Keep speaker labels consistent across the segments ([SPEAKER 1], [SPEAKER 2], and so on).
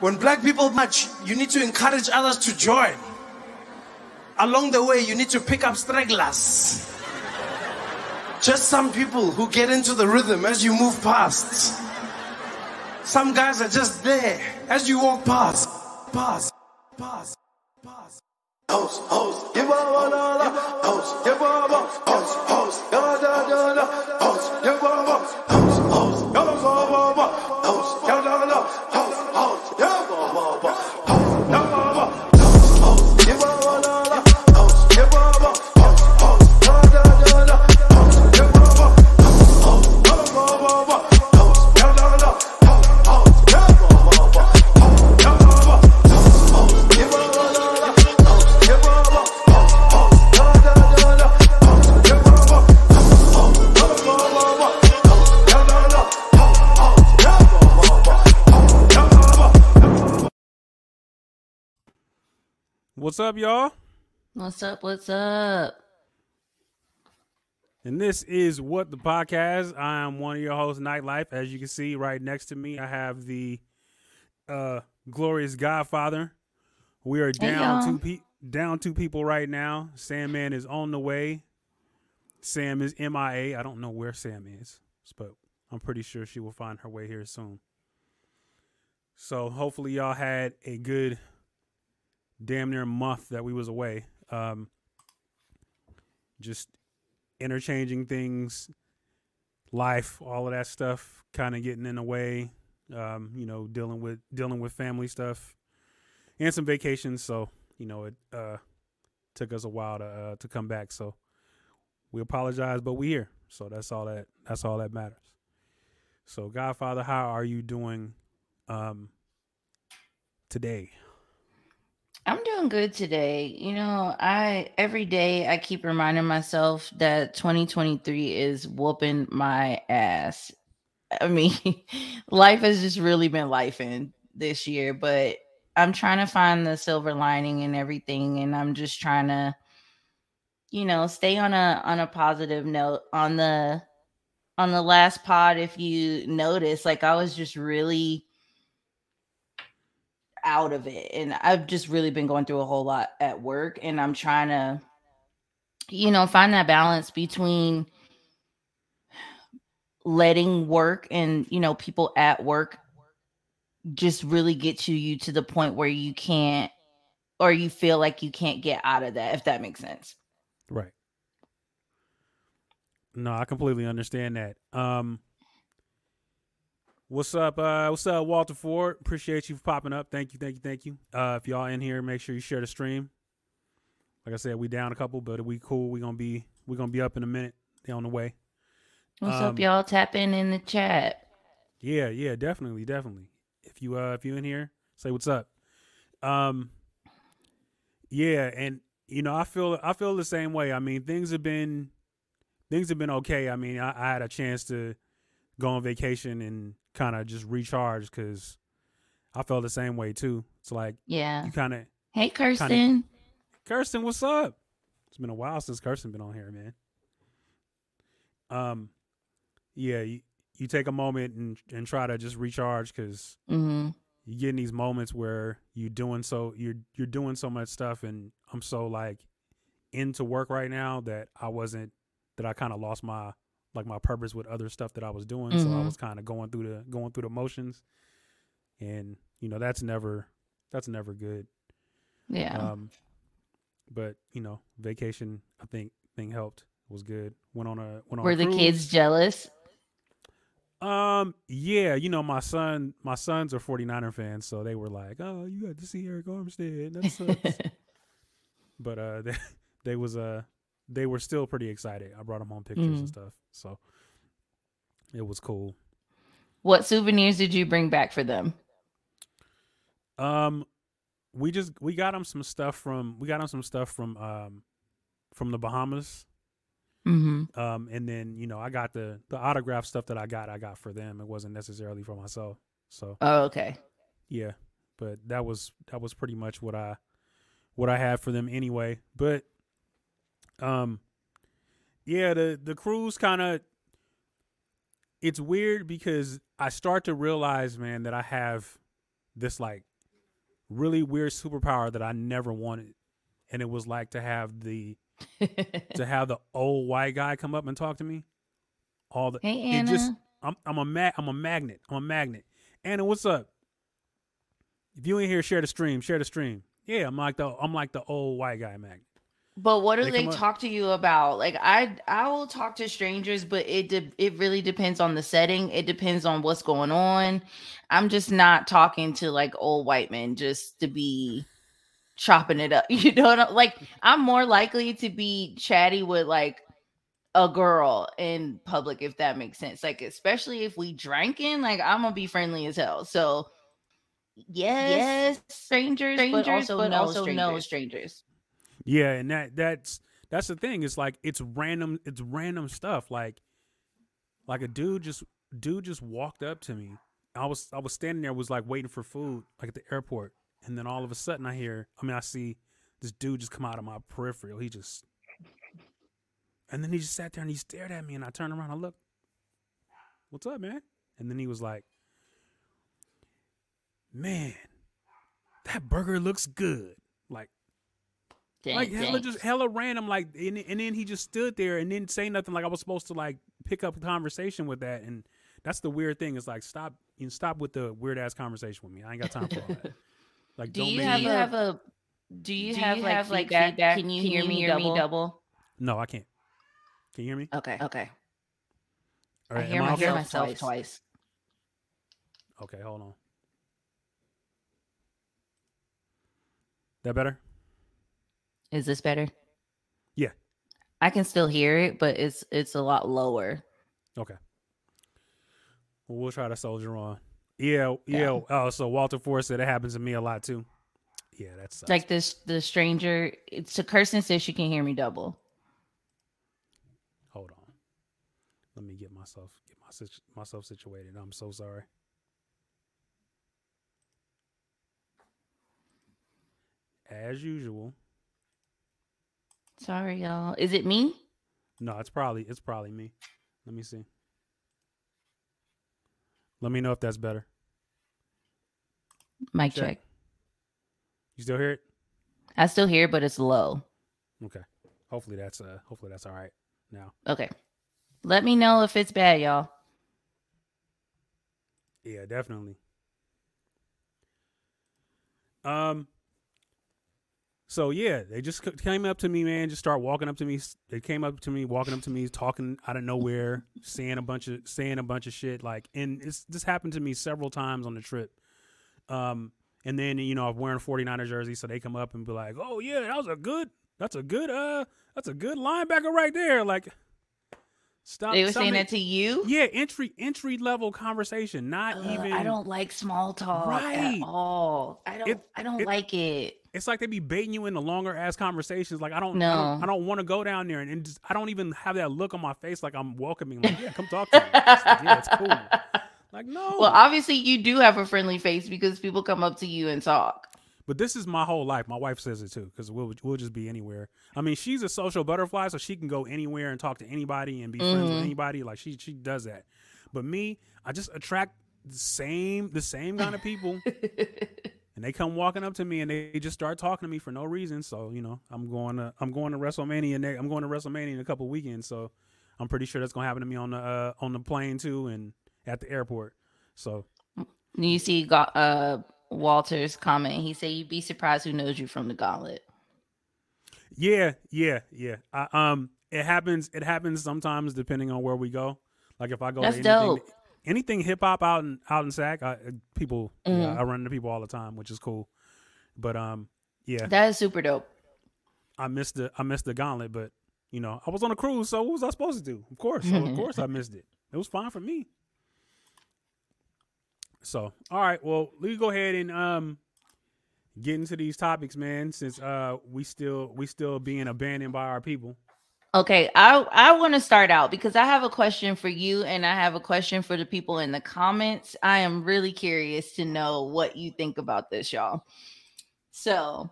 [SPEAKER 1] When black people march, you need to encourage others to join. Along the way, you need to pick up stragglers. Just some people who get into the rhythm as you move past. Some guys are just there as you walk past. Past. Host, host, give
[SPEAKER 2] What's up, y'all?
[SPEAKER 3] What's up? What's up?
[SPEAKER 2] And this is What the Podcast. I am one of your hosts, Nytelife. As you can see right next to me, I have the uh, glorious Godfather. We are down
[SPEAKER 3] y'all.
[SPEAKER 2] two pe- down two people right now. Sandman is on the way. Sam is MIA. I don't know where Sam is, but I'm pretty sure she will find her way here soon. So hopefully y'all had a good damn near month that we was away. Um, just interchanging things, life, all of that stuff, kind of getting in the way. Um, you know, dealing with dealing with family stuff and some vacations. So you know, it uh, took us a while to uh, to come back. So we apologize, but we here. So that's all that that's all that matters. So Godfather, how are you doing um, today?
[SPEAKER 3] I'm doing good today. You know, I every day I keep reminding myself that 2023 is whooping my ass. I mean, life has just really been lifing this year, but I'm trying to find the silver lining and everything and I'm just trying to you know, stay on a on a positive note on the on the last pod if you notice like I was just really out of it and i've just really been going through a whole lot at work and i'm trying to you know find that balance between letting work and you know people at work just really get to you to the point where you can't or you feel like you can't get out of that if that makes sense
[SPEAKER 2] Right. No, I completely understand that. Um What's up? Uh what's up, Walter Ford? Appreciate you for popping up. Thank you, thank you, thank you. Uh if y'all in here, make sure you share the stream. Like I said, we down a couple, but we cool. We gonna be we gonna be up in a minute. They on the way.
[SPEAKER 3] what's
[SPEAKER 2] Um,
[SPEAKER 3] up y'all tap in in the chat
[SPEAKER 2] Yeah, yeah, definitely, definitely. If you uh if you in here, say what's up. Um yeah, and you know, I feel I feel the same way. I mean, things have been things have been okay. I mean, I, I had a chance to go on vacation and kind of just recharge cuz I felt the same way too. It's like
[SPEAKER 3] yeah
[SPEAKER 2] you kind of
[SPEAKER 3] hey kirsten
[SPEAKER 2] Kirsten, what's up? It's been a while since Kirsten been on here, man. Um, yeah, you, you take a moment and and try to just recharge because
[SPEAKER 3] mm-hmm.
[SPEAKER 2] you get in these moments where you're doing so you're you're doing so much stuff, and I'm so like into work right now that I wasn't that I kind of lost my like my purpose with other stuff that I was doing. So I
[SPEAKER 3] Mhm.
[SPEAKER 2] was kind of going through the going through the motions, and you know that's never that's never good.
[SPEAKER 3] yeah
[SPEAKER 2] Um, but you know, vacation I think thing helped was good. Went on a went on.
[SPEAKER 3] were the kids jealous
[SPEAKER 2] Um, yeah, you know, my son, my sons are 49er fans, so they were like, "Oh, you got to see Arik Armstead." That sucks. but uh, they, they was uh, they were still pretty excited. I brought them home pictures and
[SPEAKER 3] Mhm.
[SPEAKER 2] stuff, so it was cool.
[SPEAKER 3] what souvenirs did you bring back for them
[SPEAKER 2] Um, we just we got them some stuff from we got them some stuff from um from the Bahamas.
[SPEAKER 3] mm-hmm.
[SPEAKER 2] Um, and then you know I got the the autograph stuff that I got. I got for them. It wasn't necessarily for myself. So
[SPEAKER 3] oh okay
[SPEAKER 2] yeah, but that was that was pretty much what I what I had for them anyway. But um, yeah, the the cruise kind of it's weird because I start to realize, man, that I have this like really weird superpower that I never wanted, and it was like to have the to have the old white guy come up and talk to me. All the
[SPEAKER 3] hey Anna.
[SPEAKER 2] just I'm I'm a ma- I'm a magnet. I'm a magnet. Anna, what's up? If you ain't here, share the stream. Share the stream. Yeah, I'm like the I'm like the old white guy magnet.
[SPEAKER 3] But what do
[SPEAKER 2] They
[SPEAKER 3] they,
[SPEAKER 2] come up-
[SPEAKER 3] talk to you about? Like I I will talk to strangers, but it de- it really depends on the setting. It depends on what's going on. I'm just not talking to like old white men just to be chopping it up. You know, what I- like I'm more likely to be chatty with like a girl in public if that makes sense. Like especially if we drinking, like I'm gonna be friendly as hell. So yes, yes, strangers, but
[SPEAKER 4] strangers,
[SPEAKER 3] also
[SPEAKER 4] but
[SPEAKER 3] no
[SPEAKER 4] also
[SPEAKER 3] strangers.
[SPEAKER 4] no
[SPEAKER 3] strangers.
[SPEAKER 2] Yeah, and that that's that's the thing. It's like it's random. It's random stuff. Like like a dude just dude just walked up to me. I was I was standing there, was like waiting for food, like at the airport, and then all of a sudden I hear. I mean, I see this dude just come out of my peripheral. He just and then he just sat there and he stared at me, and I turned around. I looked, what's up, man? And then he was like, man, that burger looks good. Like
[SPEAKER 3] Dang,
[SPEAKER 2] like hella
[SPEAKER 3] dang.
[SPEAKER 2] just hella random like and, and then he just stood there and didn't say nothing like i was supposed to like pick up a conversation with that and that's the weird thing it's like stop you know, stop with the weird ass conversation with me i ain't got time for all that like
[SPEAKER 3] do
[SPEAKER 2] don't
[SPEAKER 3] you
[SPEAKER 2] make
[SPEAKER 3] have,
[SPEAKER 2] me-
[SPEAKER 3] a, have a do you
[SPEAKER 4] do
[SPEAKER 3] have
[SPEAKER 4] you
[SPEAKER 3] like
[SPEAKER 4] have, like,
[SPEAKER 3] feedback?
[SPEAKER 4] feedback?
[SPEAKER 3] Can you hear me double?
[SPEAKER 4] double?
[SPEAKER 2] no i can't can you hear me
[SPEAKER 3] Okay. Okay.
[SPEAKER 2] All
[SPEAKER 3] I
[SPEAKER 2] right,
[SPEAKER 3] hear
[SPEAKER 2] am
[SPEAKER 3] myself,
[SPEAKER 2] off?
[SPEAKER 3] myself twice.
[SPEAKER 2] okay hold on that better
[SPEAKER 3] Is this better?
[SPEAKER 2] Yeah.
[SPEAKER 3] I can still hear it, but it's it's a lot lower.
[SPEAKER 2] okay well we'll try to soldier on yeah yeah,
[SPEAKER 3] Yeah.
[SPEAKER 2] oh so walter ford said it happens to me a lot too yeah that's
[SPEAKER 3] Like this the stranger it's a Kirsten says she can hear me double.
[SPEAKER 2] Hold on. Let me get myself get my myself situated. I'm so sorry. As usual.
[SPEAKER 3] Sorry, y'all. Is it me?
[SPEAKER 2] No, it's probably it's probably me. Let me see. Let me know if that's better.
[SPEAKER 3] Mic
[SPEAKER 2] Check.
[SPEAKER 3] check.
[SPEAKER 2] You still hear it?
[SPEAKER 3] I still hear, it, but it's low.
[SPEAKER 2] Okay. Hopefully that's uh hopefully that's all right now.
[SPEAKER 3] Okay. Let me know if it's bad, y'all.
[SPEAKER 2] Yeah, definitely. Um. So yeah, they just came up to me, man. Just start walking up to me. They came up to me, walking up to me, talking out of nowhere, saying a bunch of saying a bunch of shit. Like, and it's this happened to me several times on the trip. Um, and then you know I'm wearing a 49er jersey, so they come up and be like, "Oh yeah, that was a good, that's a good, uh, that's a good linebacker right there." Like, stop.
[SPEAKER 3] They were saying that to you?
[SPEAKER 2] Yeah, entry entry level conversation, not
[SPEAKER 3] Ugh,
[SPEAKER 2] even.
[SPEAKER 3] I don't like small talk
[SPEAKER 2] Right.
[SPEAKER 3] at all. I don't
[SPEAKER 2] It-
[SPEAKER 3] I don't
[SPEAKER 2] it-
[SPEAKER 3] like it.
[SPEAKER 2] It's like they be baiting you into longer ass conversations. Like I don't, I don't, I don't want to go down there and, and just, I don't even have that look on my face like I'm welcoming. Like, yeah, come talk to me. It's like, yeah, it's cool. Like no,
[SPEAKER 3] Well, obviously you do have a friendly face because people come up to you and talk.
[SPEAKER 2] but this is my whole life. My wife says it too because we'll we'll just be anywhere. I mean, she's a social butterfly, so she can go anywhere and talk to anybody and be friends with
[SPEAKER 3] Mhm.
[SPEAKER 2] anybody. Like she she does that. But me, I just attract the same the same kind of people. and they come walking up to me and they just start talking to me for no reason. So you know, I'm going to I'm going to WrestleMania. Ne- I'm going to WrestleMania in a couple weekends. So I'm pretty sure that's going to happen to me on the uh, on the plane too and at the airport. So
[SPEAKER 3] you see uh Walter's comment. He said you'd be surprised who knows you from the gauntlet.
[SPEAKER 2] yeah, yeah, yeah. I, um, it happens. It happens sometimes depending on where we go. Like if I go
[SPEAKER 3] That's
[SPEAKER 2] to anything,
[SPEAKER 3] dope.
[SPEAKER 2] Anything hip hop out in out in Sac, I, people, yeah,
[SPEAKER 3] Mhm.
[SPEAKER 2] I run into people all the time, which is cool. But um, yeah,
[SPEAKER 3] That is super dope.
[SPEAKER 2] I missed the I missed the gauntlet, but you know, I was on a cruise, so what was I supposed to do? Of course, so of course I missed it. It was fine for me. So, all right, well, we go ahead and um get into these topics, man, since uh we still we still being abandoned by our people.
[SPEAKER 3] Okay, I I want to start out because I have a question for you and I have a question for the people in the comments. I am really curious to know what you think about this, y'all. So,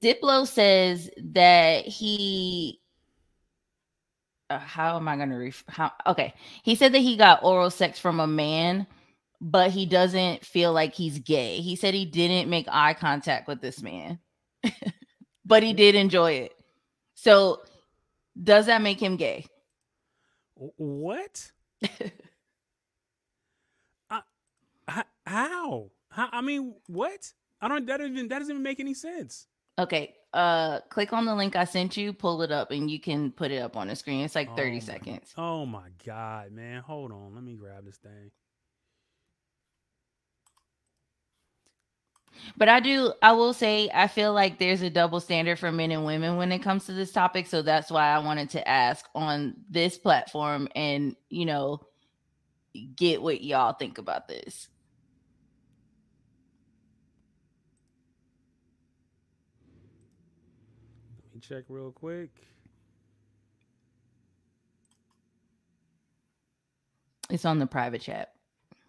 [SPEAKER 3] Diplo says that he uh, how am I going to ref- how okay, he said that he got oral sex from a man but he doesn't feel like he's gay. He said he didn't make eye contact with this man, but he did enjoy it. So, does that make him gay?
[SPEAKER 2] What? I, h- how? How? I mean, what? I don't. That even that doesn't even make any sense.
[SPEAKER 3] Okay, uh click on the link I sent you, pull it up and you can put it up on the screen. It's like 30
[SPEAKER 2] Oh my-
[SPEAKER 3] seconds.
[SPEAKER 2] Oh my god, man! Hold on, let me grab this thing.
[SPEAKER 3] But I do, I will say, I feel like there's a double standard for men and women when it comes to this topic. So that's why I wanted to ask on this platform and, you know, get what y'all think about this.
[SPEAKER 2] Let me check real quick.
[SPEAKER 3] It's on the private chat.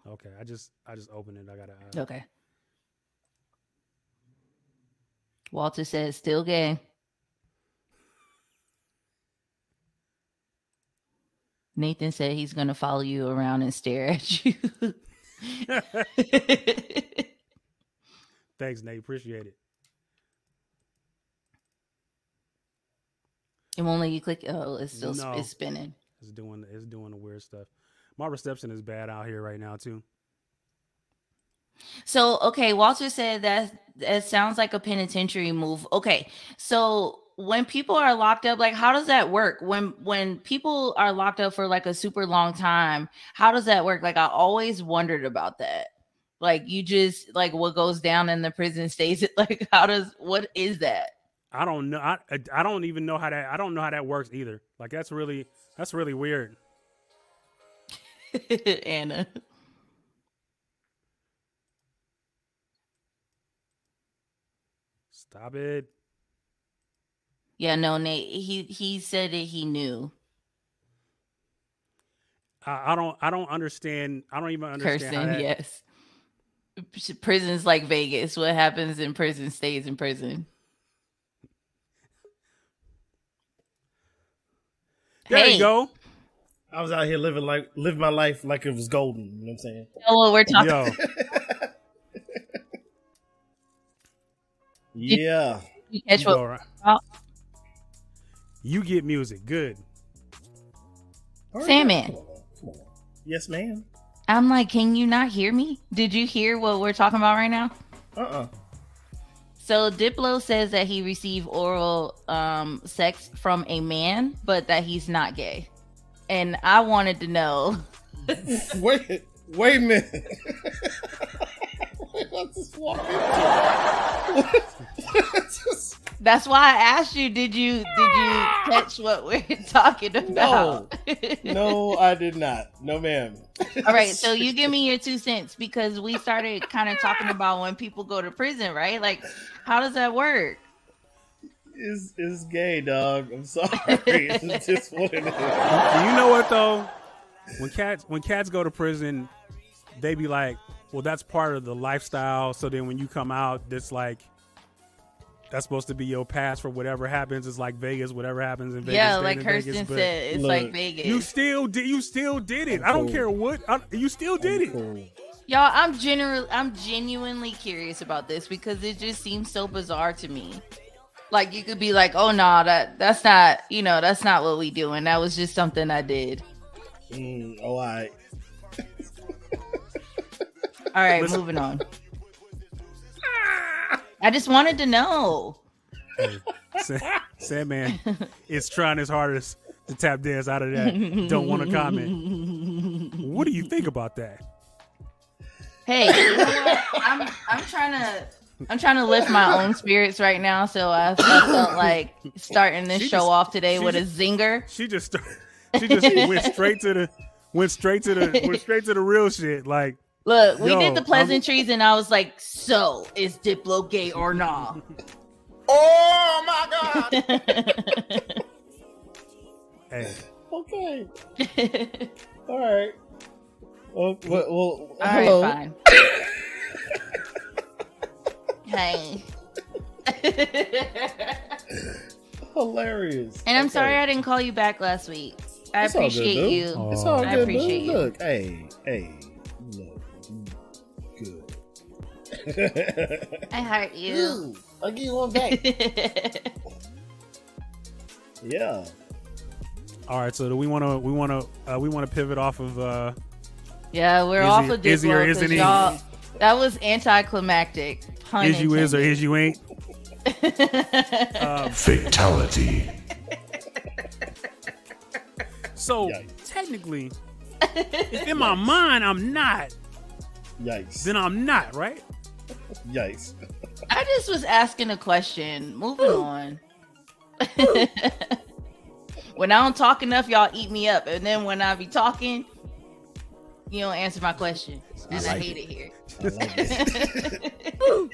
[SPEAKER 2] Okay, I just I just opened it. I gotta. Uh,
[SPEAKER 3] Okay. Walter says, still gay. Nathan said he's going to follow you around and stare at you.
[SPEAKER 2] Thanks, Nate. Appreciate it.
[SPEAKER 3] it won't let you click. Oh, it's still
[SPEAKER 2] No.
[SPEAKER 3] it's spinning.
[SPEAKER 2] It's doing it's doing the weird stuff. My reception is bad out here right now too.
[SPEAKER 3] So, okay, Walter said that that sounds like a penitentiary move. Okay, so when people are locked up, like how does that work? When when people are locked up for like a super long time, how does that work? Like I always wondered about that. Like you just like what goes down in the prison stays. Like how does what is that?
[SPEAKER 2] I don't know. I I- I don't even know how that. I don't know how that works either. Like that's really that's really weird.
[SPEAKER 3] Anna.
[SPEAKER 2] Stop it.
[SPEAKER 3] Yeah, no, Nate. He he said that he knew.
[SPEAKER 2] I, I don't I don't understand. I don't even understand. how that-
[SPEAKER 3] yes. Prison's like Vegas. What happens in prison stays in prison.
[SPEAKER 2] There
[SPEAKER 3] Hey.
[SPEAKER 2] you go.
[SPEAKER 4] I was out here living like living my life like it was golden. You know what I'm saying?
[SPEAKER 3] know what we're talking
[SPEAKER 4] Yeah.
[SPEAKER 3] you catch
[SPEAKER 2] you,
[SPEAKER 3] what
[SPEAKER 2] go right.
[SPEAKER 3] about?
[SPEAKER 2] you get music. Good.
[SPEAKER 4] All right,
[SPEAKER 3] Sandman.
[SPEAKER 4] Come on, come on. Yes, ma'am.
[SPEAKER 3] I'm like, can you not hear me? Did you hear what we're talking about right now?
[SPEAKER 4] Uh uh
[SPEAKER 3] So Diplo says that he received oral um sex from a man, but that he's not gay. And I wanted to know.
[SPEAKER 4] Wait, wait a minute. What's? What's this?
[SPEAKER 3] That's why I asked you, did you did you catch what we're talking about?
[SPEAKER 4] No, no I did not. No, ma'am.
[SPEAKER 3] All right, so you give me your two cents because we started kind of talking about when people go to prison, right? Like, how does that work?
[SPEAKER 4] is is gay, dog. I'm sorry. it's just what it is.
[SPEAKER 2] Do you know what though? When cats when cats go to prison, they be like, "Well, that's part of the lifestyle." So then when you come out, that's like that's supposed to be your pass for whatever happens. It's like Vegas. Whatever happens in Vegas.
[SPEAKER 3] yeah, like
[SPEAKER 2] in
[SPEAKER 3] Kirsten
[SPEAKER 2] Vegas,
[SPEAKER 3] said, it's
[SPEAKER 4] Look,
[SPEAKER 3] like Vegas.
[SPEAKER 2] You still did. You still did it. I don't
[SPEAKER 4] cool.
[SPEAKER 2] care what. I, you still did it.
[SPEAKER 4] Cool.
[SPEAKER 3] Y'all, I'm general I'm genuinely curious about this because it just seems so bizarre to me. Like you could be like, "Oh no, that that's not, you know, that's not what we doing. That was just something I did."
[SPEAKER 4] Mm, all right.
[SPEAKER 3] All right,
[SPEAKER 2] Listen-
[SPEAKER 3] moving on. I just wanted to know.
[SPEAKER 2] Hey, Sa- Sandman is trying his hardest to tap dance out of that. Don't want to comment. What do you think about that?
[SPEAKER 3] Hey, you know? I'm I'm trying to I'm trying to lift my own spirits right now, so I, I felt like starting this
[SPEAKER 2] She
[SPEAKER 3] show
[SPEAKER 2] just-
[SPEAKER 3] off today with a zinger.
[SPEAKER 2] She just started, she just went straight to the went straight to the went straight to the real shit. Like
[SPEAKER 3] Look, we
[SPEAKER 2] Yo,
[SPEAKER 3] did the
[SPEAKER 2] I'm-
[SPEAKER 3] pleasantries, and I was like, "So is Diplo gay or not?"
[SPEAKER 4] Oh my god.
[SPEAKER 2] hey,
[SPEAKER 4] okay. All right. Well, well, well
[SPEAKER 3] All
[SPEAKER 4] hello.
[SPEAKER 3] right, fine. hey.
[SPEAKER 4] Hilarious.
[SPEAKER 3] and I'm
[SPEAKER 4] Okay.
[SPEAKER 3] sorry I didn't call you back last week. I
[SPEAKER 4] It's all good,
[SPEAKER 3] appreciate you.
[SPEAKER 4] It's all
[SPEAKER 3] I
[SPEAKER 4] good,
[SPEAKER 3] appreciate
[SPEAKER 4] boo.
[SPEAKER 3] you.
[SPEAKER 4] Look, hey, hey,
[SPEAKER 3] I heart you.
[SPEAKER 4] Ooh, I'll give you one back. yeah.
[SPEAKER 2] All right, so do we want to we want to uh, we want to pivot off of uh
[SPEAKER 3] yeah, we're
[SPEAKER 2] Is
[SPEAKER 3] off
[SPEAKER 2] he-
[SPEAKER 3] of Dick
[SPEAKER 2] is he or isn't
[SPEAKER 3] 'cause
[SPEAKER 2] he?
[SPEAKER 3] y'all. That was anticlimactic. Pun
[SPEAKER 2] is you is or is you ain't. Um,
[SPEAKER 5] Fatality.
[SPEAKER 2] so
[SPEAKER 4] Yikes.
[SPEAKER 2] technically, if in my mind I'm not,
[SPEAKER 4] Yikes.
[SPEAKER 2] then I'm not, right?
[SPEAKER 4] Yikes.
[SPEAKER 3] I just was asking a question. Moving on. when I don't talk enough, y'all eat me up, and then when I be talking, you don't answer my question, and I,
[SPEAKER 4] like
[SPEAKER 3] hate it, here.
[SPEAKER 4] I like it.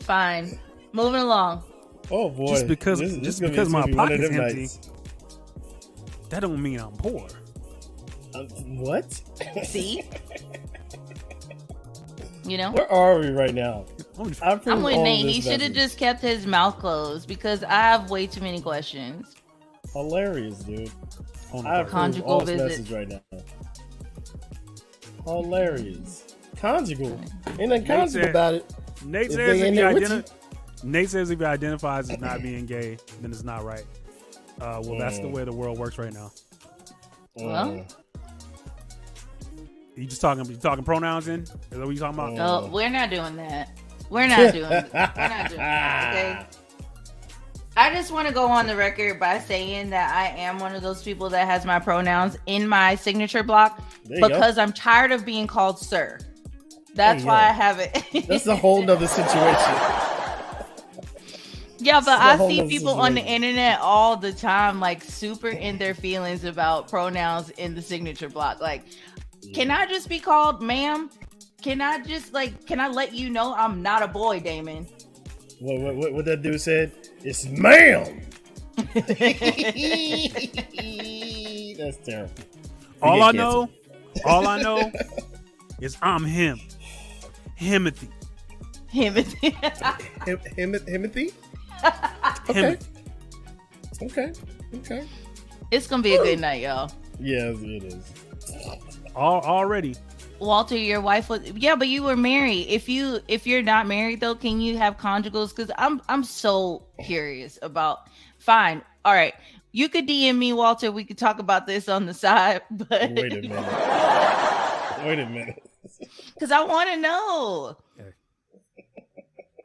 [SPEAKER 3] Fine. Moving along.
[SPEAKER 4] Oh boy.
[SPEAKER 2] Just because-
[SPEAKER 4] This- this
[SPEAKER 2] just
[SPEAKER 4] is gonna be-
[SPEAKER 2] because my
[SPEAKER 4] gonna be one of
[SPEAKER 2] pocket's empty.
[SPEAKER 4] nights.
[SPEAKER 2] That don't mean I'm poor.
[SPEAKER 4] Uh, what?
[SPEAKER 3] See? You know?
[SPEAKER 4] Where are we right now?
[SPEAKER 2] I'm-
[SPEAKER 4] I approve
[SPEAKER 3] I'm with Nate. He should have just kept his mouth closed because I have way too many questions.
[SPEAKER 4] hilarious, dude.
[SPEAKER 2] on
[SPEAKER 4] I have
[SPEAKER 3] Conjugal
[SPEAKER 4] all this
[SPEAKER 3] visit.
[SPEAKER 4] right now. Hilarious. Conjugal. Ain't nothing conjugal
[SPEAKER 2] said-
[SPEAKER 4] about it.
[SPEAKER 2] Nate says if
[SPEAKER 4] in
[SPEAKER 2] he, identi- Nate says if he identifies as not being gay, then it's not right. Uh, well, that's the
[SPEAKER 4] Mm.
[SPEAKER 2] way the world works right now.
[SPEAKER 3] Well,
[SPEAKER 4] Mm.
[SPEAKER 2] You just talking? You talking pronouns in? Is that what you talking about?
[SPEAKER 3] Oh, we're not doing that. We're not doing that. We're not doing that. Okay. I just want to go on the record by saying that I am one of those people that has my pronouns in my signature block
[SPEAKER 4] There you go.
[SPEAKER 3] because I'm tired of being called sir. That's why
[SPEAKER 4] go.
[SPEAKER 3] I have it.
[SPEAKER 4] That's a whole nother situation.
[SPEAKER 3] yeah, but
[SPEAKER 4] That's a
[SPEAKER 3] I
[SPEAKER 4] whole
[SPEAKER 3] see people on the internet all the time, like super in their feelings about pronouns in the signature block. Like, can I just be called ma'am? Can I just like, can I let you know I'm not a boy, Damon?
[SPEAKER 4] What, what, what, what that dude said? It's ma'am. That's terrible.
[SPEAKER 2] all I
[SPEAKER 4] canceled.
[SPEAKER 2] know, all I know, is I'm him, Himothy,
[SPEAKER 3] Him.
[SPEAKER 4] Him, him, Timothy? Okay. Okay. Okay.
[SPEAKER 3] it's gonna be a good night, y'all.
[SPEAKER 4] Yes, it is.
[SPEAKER 2] All already.
[SPEAKER 3] Walter, your wife was yeah, but you were married. If you if you're not married though, can you have conjugals? Because I'm I'm so curious about. Fine, all right. You could DM me, Walter. We could talk about this on the side, but
[SPEAKER 4] Wait a minute. Wait a minute.
[SPEAKER 3] because I want to know.
[SPEAKER 2] Okay.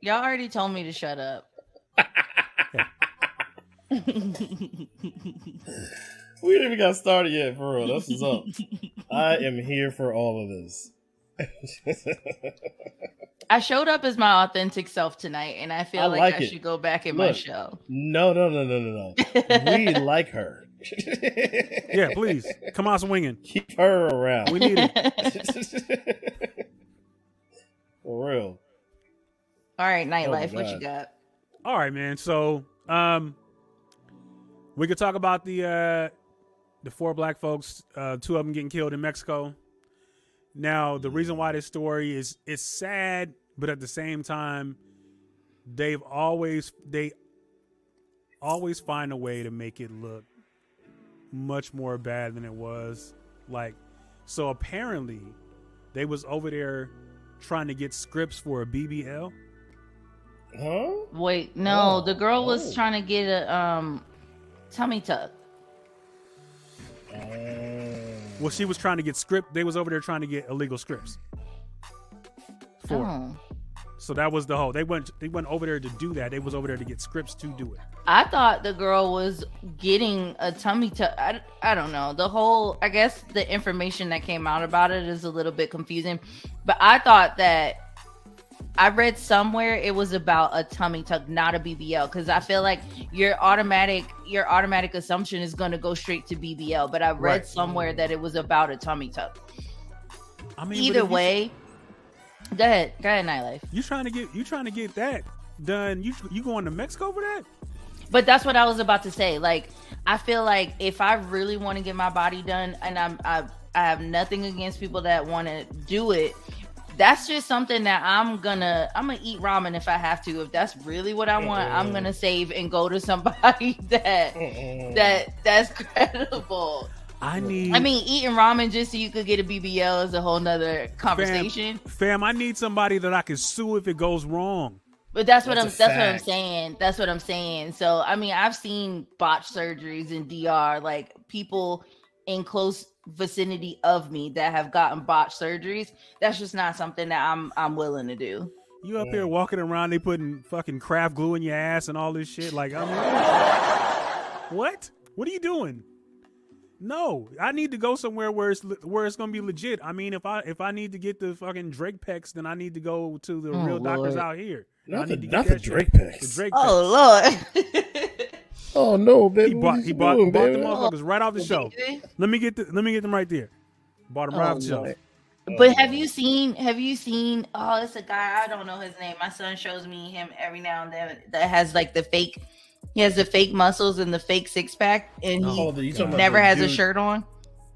[SPEAKER 3] Y'all already told me to shut up.
[SPEAKER 4] We ain't even got started yet, for real. That's what's up. I am here for all of this.
[SPEAKER 3] I showed up as my authentic self tonight, and I feel
[SPEAKER 4] I
[SPEAKER 3] like,
[SPEAKER 4] like
[SPEAKER 3] I
[SPEAKER 4] it.
[SPEAKER 3] should go back in my show.
[SPEAKER 4] no, no, no, no, no, no. We like her.
[SPEAKER 2] Yeah, please come on swinging.
[SPEAKER 4] Keep her around.
[SPEAKER 2] We need it.
[SPEAKER 4] for real.
[SPEAKER 3] All right,
[SPEAKER 4] Oh my
[SPEAKER 3] Nytelife. what you got?
[SPEAKER 2] All right, man. So, um, we could talk about the uh, the four black folks. Uh, two of them getting killed in Mexico. Now, the reason why this story is it's sad, but at the same time, they've always they always find a way to make it look much more bad than it was. Like, so apparently, they was over there trying to get scripts for a BBL.
[SPEAKER 4] Huh?
[SPEAKER 3] Wait, no,
[SPEAKER 4] Oh,
[SPEAKER 3] the girl was
[SPEAKER 4] oh.
[SPEAKER 3] trying to get a um tummy tuck.
[SPEAKER 2] Well, she was trying to get script. They was over there trying to get illegal scripts. For.
[SPEAKER 3] Oh.
[SPEAKER 2] so that was the whole. They went. They went over there to do that. They was over there to get scripts to do it.
[SPEAKER 3] I thought the girl was getting a tummy tuck. I, I don't know. The whole, I guess the information that came out about it is a little bit confusing. But I thought that I read somewhere it was about a tummy tuck, not a BBL. Because I feel like your automatic your automatic assumption is going to go straight to BBL. But I read
[SPEAKER 2] Right.
[SPEAKER 3] somewhere that it was about a tummy tuck.
[SPEAKER 2] I mean,
[SPEAKER 3] Either
[SPEAKER 2] if you-
[SPEAKER 3] way, go ahead, go ahead, Nytelife.
[SPEAKER 2] you trying to get you trying to get that done. You you going to Mexico for that?
[SPEAKER 3] But that's what I was about to say. Like, I feel like if I really want to get my body done, and I'm I, I have nothing against people that want to do it. That's just something that I'm gonna I'm gonna eat ramen if I have to. If that's really what I want, I'm gonna save and go to somebody that
[SPEAKER 4] mm-mm.
[SPEAKER 3] that that's credible.
[SPEAKER 2] I need.
[SPEAKER 3] I mean, eating ramen just so you could get a BBL is a whole nother conversation.
[SPEAKER 2] fam, I need somebody that I can sue if it goes wrong.
[SPEAKER 3] But that's what
[SPEAKER 4] That's
[SPEAKER 3] I'm.
[SPEAKER 4] a
[SPEAKER 3] That's what I'm saying. That's what I'm saying. So I mean, I've seen botched surgeries in DR, like people in close vicinity of me that have gotten botched surgeries. That's just not something that I'm I'm willing to do.
[SPEAKER 2] You up
[SPEAKER 4] Yeah.
[SPEAKER 2] here walking around, they putting fucking craft glue in your ass and all this shit. Like, I mean, what? What are you doing? No, I need to go somewhere where it's le- where it's gonna be legit. I mean, if I if I need to get the fucking Drake pecs, then I need to go to the
[SPEAKER 3] Oh,
[SPEAKER 2] real doctors out here. I
[SPEAKER 4] Not the,
[SPEAKER 2] need to get
[SPEAKER 4] not the. Drake packs.
[SPEAKER 2] The Drake
[SPEAKER 3] Oh
[SPEAKER 2] pecs.
[SPEAKER 3] Lord.
[SPEAKER 4] Oh no, baby.
[SPEAKER 2] He bought
[SPEAKER 4] is
[SPEAKER 2] he bought,
[SPEAKER 4] doing,
[SPEAKER 2] bought the motherfuckers right off the oh, shelf. Let me get the let me get them right there. Bought them right
[SPEAKER 3] Oh,
[SPEAKER 2] off the shelf.
[SPEAKER 4] Oh,
[SPEAKER 3] But have you seen? Have you seen? Oh, it's a guy. I don't know his name. My son shows me him every now and then. That has like the fake. He has the fake muscles and the fake six pack, and he
[SPEAKER 4] Oh, the- you talking about
[SPEAKER 3] never
[SPEAKER 4] the
[SPEAKER 3] has a shirt on.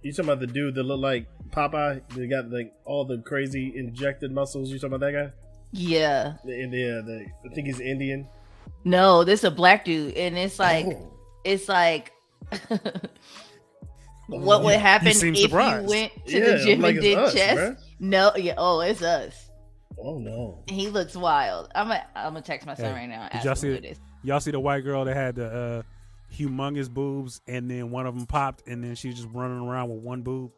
[SPEAKER 4] You talking about the dude that look like Popeye? They got like all the crazy injected muscles. You talking about that guy?
[SPEAKER 3] Yeah.
[SPEAKER 4] The India, the I think he's Indian.
[SPEAKER 3] No, this is a black dude, and it's like
[SPEAKER 4] Oh.
[SPEAKER 3] it's like. what would happen if
[SPEAKER 2] surprised.
[SPEAKER 3] you went to
[SPEAKER 4] Yeah,
[SPEAKER 3] the gym
[SPEAKER 4] like
[SPEAKER 3] and did
[SPEAKER 4] us,
[SPEAKER 3] chest?
[SPEAKER 4] bruh.
[SPEAKER 3] No, yeah. Oh, it's us.
[SPEAKER 4] Oh no.
[SPEAKER 3] He looks wild. I'm gonna I'm gonna text my son
[SPEAKER 2] Hey,
[SPEAKER 3] right now.
[SPEAKER 2] did y'all see
[SPEAKER 3] who
[SPEAKER 2] it?
[SPEAKER 3] it is.
[SPEAKER 2] Y'all see the white girl that had the uh, humongous boobs, and then one of them popped, and then she's just running around with one boob.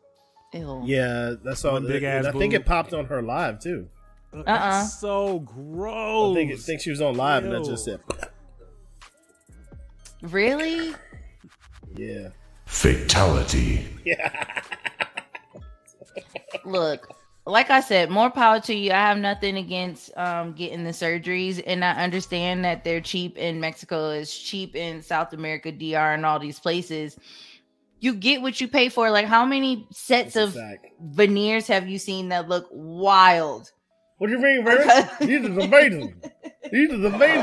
[SPEAKER 3] Ew.
[SPEAKER 4] Yeah, that's all.
[SPEAKER 2] One big ass
[SPEAKER 4] I think it popped on her live too.
[SPEAKER 2] Uh,
[SPEAKER 3] Uh-uh.
[SPEAKER 2] that's so gross.
[SPEAKER 4] I think, I think she was on live and that
[SPEAKER 2] Ew.
[SPEAKER 4] just said,
[SPEAKER 3] Really?
[SPEAKER 4] yeah.
[SPEAKER 5] Fatality. Yeah.
[SPEAKER 3] Look like i said more power to you i have nothing against um getting the surgeries and i understand that they're cheap in mexico it's cheap in south america dr and all these places you get what you pay for like how many sets
[SPEAKER 4] That's
[SPEAKER 3] of veneers have you seen that look wild
[SPEAKER 4] What do you mean, baby? These is amazing. These is amazing.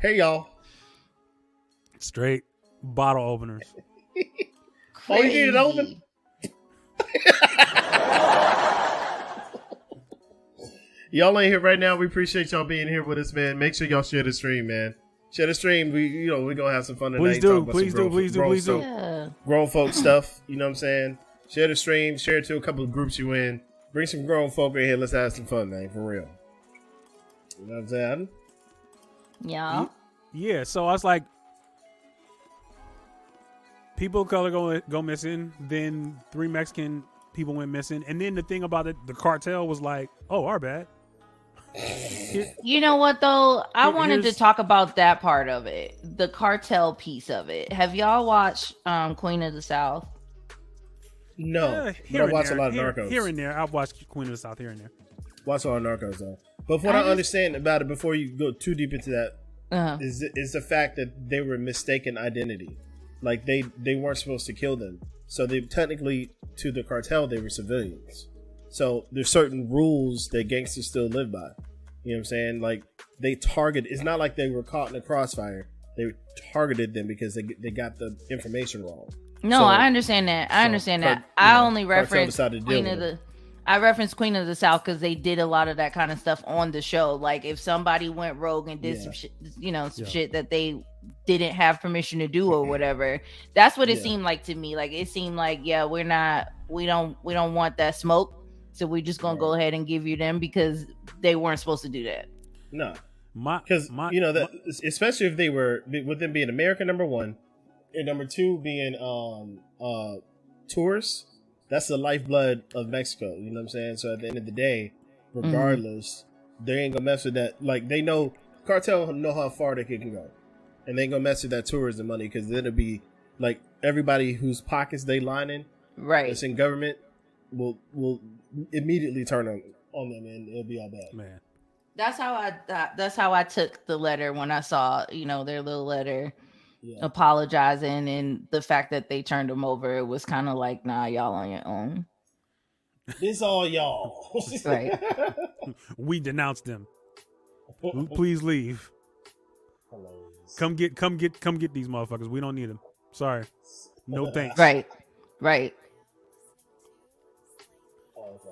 [SPEAKER 4] Hey y'all.
[SPEAKER 2] Straight bottle openers.
[SPEAKER 4] Oh, you need it open? y'all ain't here right now. We appreciate y'all being here with us, man. Make sure y'all share the stream, man. Share the stream. We, you know, we're gonna have some fun tonight.
[SPEAKER 2] Please do.
[SPEAKER 4] about
[SPEAKER 2] Please do.
[SPEAKER 4] grown-
[SPEAKER 2] Please do.
[SPEAKER 4] grown
[SPEAKER 2] Please do.
[SPEAKER 4] folk-
[SPEAKER 3] yeah
[SPEAKER 4] Grown folk stuff. You know what I'm saying? Share the stream. Share it to a couple of groups you in. Bring some grown folk in here. Let's have some fun, man. For real. You know what I'm saying?
[SPEAKER 3] yeah
[SPEAKER 2] Yeah, so I was like, people of color go go missing. Then three Mexican people went missing, and then the thing about it, the cartel was like, "Oh, our bad."
[SPEAKER 3] You know what though? I
[SPEAKER 2] Here-
[SPEAKER 3] wanted to talk about that part of it, the cartel piece of it. Have y'all watched um Queen of the South?
[SPEAKER 4] No.
[SPEAKER 2] uh,
[SPEAKER 4] but
[SPEAKER 2] here
[SPEAKER 4] I
[SPEAKER 2] and
[SPEAKER 4] watch
[SPEAKER 2] there,
[SPEAKER 4] a lot of
[SPEAKER 2] here,
[SPEAKER 4] Narcos.
[SPEAKER 2] Here and there, I've watched Queen of the South here and there.
[SPEAKER 4] Watch a lot of Narcos, though. But what
[SPEAKER 3] I
[SPEAKER 4] I,
[SPEAKER 3] just-
[SPEAKER 4] understand about it before you go too deep into that
[SPEAKER 3] Uh,
[SPEAKER 4] is is the fact that they were mistaken identity. Like they they weren't supposed to kill them. So they technically to the cartel they were civilians. So there's certain rules that gangsters still live by. You know what I'm saying? Like they target. It's not like they were caught in a crossfire. They targeted them because they they got the information wrong.
[SPEAKER 3] No,
[SPEAKER 4] So-
[SPEAKER 3] I understand that. I
[SPEAKER 4] so
[SPEAKER 3] understand that.
[SPEAKER 4] you
[SPEAKER 3] I
[SPEAKER 4] know,
[SPEAKER 3] only
[SPEAKER 4] cartel
[SPEAKER 3] reference
[SPEAKER 4] decided to deal
[SPEAKER 3] Queen of the. I referenced Queen of the South because they did a lot of that kind of stuff on the show. Like if somebody went rogue and did
[SPEAKER 4] Yeah.
[SPEAKER 3] some shit, you know, some
[SPEAKER 2] Yeah.
[SPEAKER 3] shit that they didn't have permission to do or mm-hmm. whatever. That's what it
[SPEAKER 4] Yeah.
[SPEAKER 3] seemed like to me. Like it seemed like, yeah, we're not, we don't, we don't want that smoke. So we're just gonna go ahead and give you them because they weren't supposed to do that.
[SPEAKER 4] No,
[SPEAKER 2] My
[SPEAKER 4] because
[SPEAKER 2] my,
[SPEAKER 4] you know that
[SPEAKER 2] my-
[SPEAKER 4] especially if they were with them being American number one, and number two being um uh tourists. That's the lifeblood of Mexico. You know what I'm saying? So at the end of the day, regardless, they ain't gonna mess with that. Like they know cartel know how far they can go, and they ain't gonna mess with that tourism money because then it'll be like everybody whose pockets they lining
[SPEAKER 3] Right.
[SPEAKER 4] that's in government will will immediately turn on on them and it'll be all bad.
[SPEAKER 2] man.
[SPEAKER 3] That's how I that, that's how I took the letter when I saw, you know, their little letter
[SPEAKER 4] Yeah.
[SPEAKER 3] apologizing and the fact that they turned them over, it was kind of like, nah, y'all on your own.
[SPEAKER 4] This all y'all.
[SPEAKER 3] Right.
[SPEAKER 2] We denounced them. Please leave.
[SPEAKER 4] Hilarious.
[SPEAKER 2] Come get, come get, come get these motherfuckers. We don't need them. Sorry. No thanks.
[SPEAKER 3] Right. Right.
[SPEAKER 4] Oh, okay.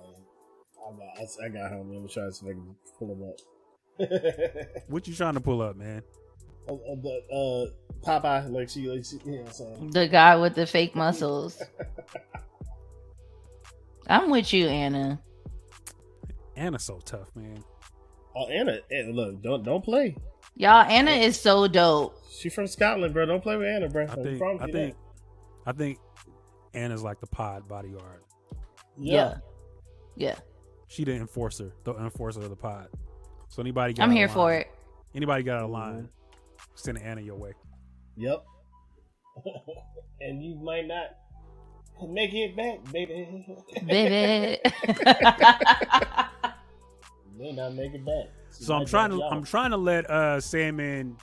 [SPEAKER 4] I got, I, I got home. I'm trying to see if I can pull them up.
[SPEAKER 2] What you trying to pull up, man?
[SPEAKER 4] Uh, the, uh, Popeye, like she, like she, you know what I'm saying?
[SPEAKER 3] The guy with the fake muscles. I'm with you, Anna.
[SPEAKER 2] Anna's so tough, man.
[SPEAKER 4] Oh, Anna, Anna, look, don't don't play.
[SPEAKER 3] Y'all, Anna is so dope.
[SPEAKER 4] She from Scotland, bro. Don't play with Anna, bro.
[SPEAKER 2] I think I think I think Anna's like the pod bodyguard.
[SPEAKER 3] Yeah. Yeah.
[SPEAKER 2] She the enforcer, the enforcer of the pod. So anybody got
[SPEAKER 3] I'm here
[SPEAKER 2] line-
[SPEAKER 3] for it.
[SPEAKER 2] Anybody got out of line, send Anna your way.
[SPEAKER 4] Yep. and you might not make it back, baby.
[SPEAKER 3] Baby.
[SPEAKER 4] may not make it back. She
[SPEAKER 2] So I'm trying to
[SPEAKER 4] you
[SPEAKER 2] I'm trying to let uh Sandman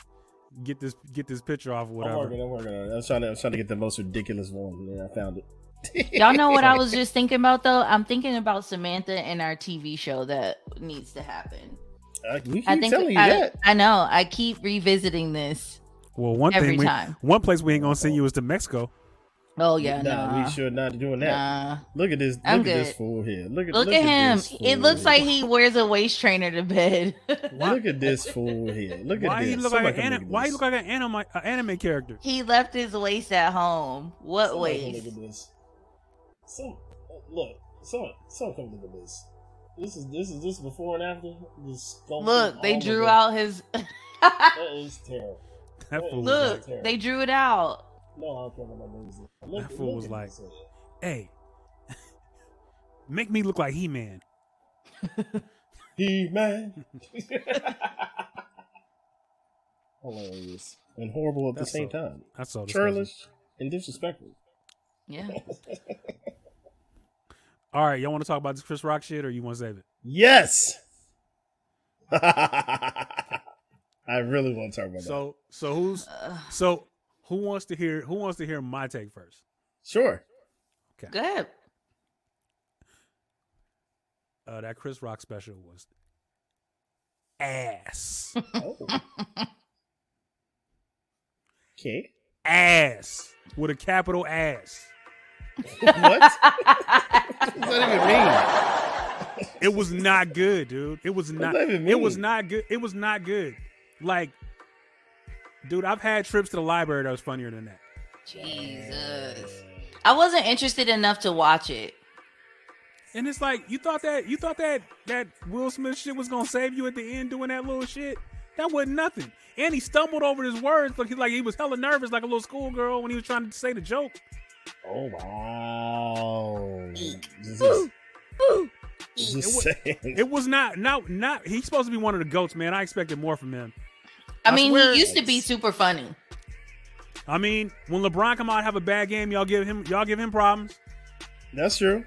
[SPEAKER 2] get this get this picture off or
[SPEAKER 4] I'm
[SPEAKER 2] whatever.
[SPEAKER 4] working. I'm working on it. I was trying to. I was trying to get the most ridiculous one, and I found it.
[SPEAKER 3] Y'all know what I was just thinking about though? I'm thinking about Samantha and our TV show that needs to happen.
[SPEAKER 4] We keep
[SPEAKER 3] I think
[SPEAKER 4] telling you
[SPEAKER 3] I,
[SPEAKER 4] that.
[SPEAKER 3] I know. I keep revisiting this.
[SPEAKER 2] Well, one
[SPEAKER 3] Every
[SPEAKER 2] thing we,
[SPEAKER 3] time.
[SPEAKER 2] one place we ain't gonna send you is to Mexico.
[SPEAKER 3] Oh yeah,
[SPEAKER 4] nah,
[SPEAKER 3] nah.
[SPEAKER 4] we sure not doing that.
[SPEAKER 3] Nah.
[SPEAKER 4] Look at this. Look
[SPEAKER 3] I'm
[SPEAKER 4] at this
[SPEAKER 3] good.
[SPEAKER 4] fool here. Look at this
[SPEAKER 3] Look, at him.
[SPEAKER 4] this
[SPEAKER 3] It
[SPEAKER 4] fool
[SPEAKER 3] looks like he wears a waist trainer to bed.
[SPEAKER 4] Look at this fool here. Look at
[SPEAKER 2] Why
[SPEAKER 4] this.
[SPEAKER 2] he look
[SPEAKER 4] Somebody
[SPEAKER 2] like an
[SPEAKER 4] come
[SPEAKER 2] anime, Why he look like an anime uh, anime character?
[SPEAKER 3] he left his waist at home. What
[SPEAKER 4] Somebody
[SPEAKER 3] waist?
[SPEAKER 4] Look at this. Some look. Someone, someone come look at this. This is this is this before and after. This sculpting
[SPEAKER 3] Look, they drew
[SPEAKER 4] over.
[SPEAKER 3] out his.
[SPEAKER 4] That is terrible.
[SPEAKER 2] That fool was
[SPEAKER 3] Look,
[SPEAKER 2] like,
[SPEAKER 3] they drew it out.
[SPEAKER 4] No, I don't care about my movies. Look,
[SPEAKER 2] That fool was like-
[SPEAKER 4] this.
[SPEAKER 2] "Hey, make me look like He Man."
[SPEAKER 4] He man. Hilarious and horrible at
[SPEAKER 2] That's
[SPEAKER 4] the same
[SPEAKER 2] so-
[SPEAKER 4] time.
[SPEAKER 2] That's so disgusting.
[SPEAKER 4] Churlish and disrespectful.
[SPEAKER 3] Yeah.
[SPEAKER 2] All right, y'all want to talk about this Chris Rock shit, or you want to save it?
[SPEAKER 4] Yes. I really want to talk about that.
[SPEAKER 2] So, so who's so who wants to hear who wants to hear my take first?
[SPEAKER 4] Sure. Okay.
[SPEAKER 3] Good.
[SPEAKER 2] Uh, that Chris Rock special was ass,
[SPEAKER 4] Oh. okay.
[SPEAKER 2] ass with a capital ass.
[SPEAKER 4] What? what does that even mean?
[SPEAKER 2] It was not good, dude. It was not. It was not good. It was not good. Like, dude, I've had trips to the library that was funnier than that.
[SPEAKER 3] Jesus. I wasn't interested enough to watch it.
[SPEAKER 2] And it's like you thought that you thought that that Will Smith shit was gonna save you at the end doing that little shit. That wasn't nothing. And he stumbled over his words like he like he was hella nervous like a little schoolgirl when he was trying to say the joke.
[SPEAKER 4] Oh wow! This is, this is saying.
[SPEAKER 2] It was not not not he's supposed to be one of the goats, man. I expected more from him.
[SPEAKER 3] I,
[SPEAKER 2] I
[SPEAKER 3] mean,
[SPEAKER 2] swear-
[SPEAKER 3] he used to be super funny.
[SPEAKER 2] I mean, when LeBron come out have a bad game, y'all give him y'all give him problems.
[SPEAKER 4] That's true.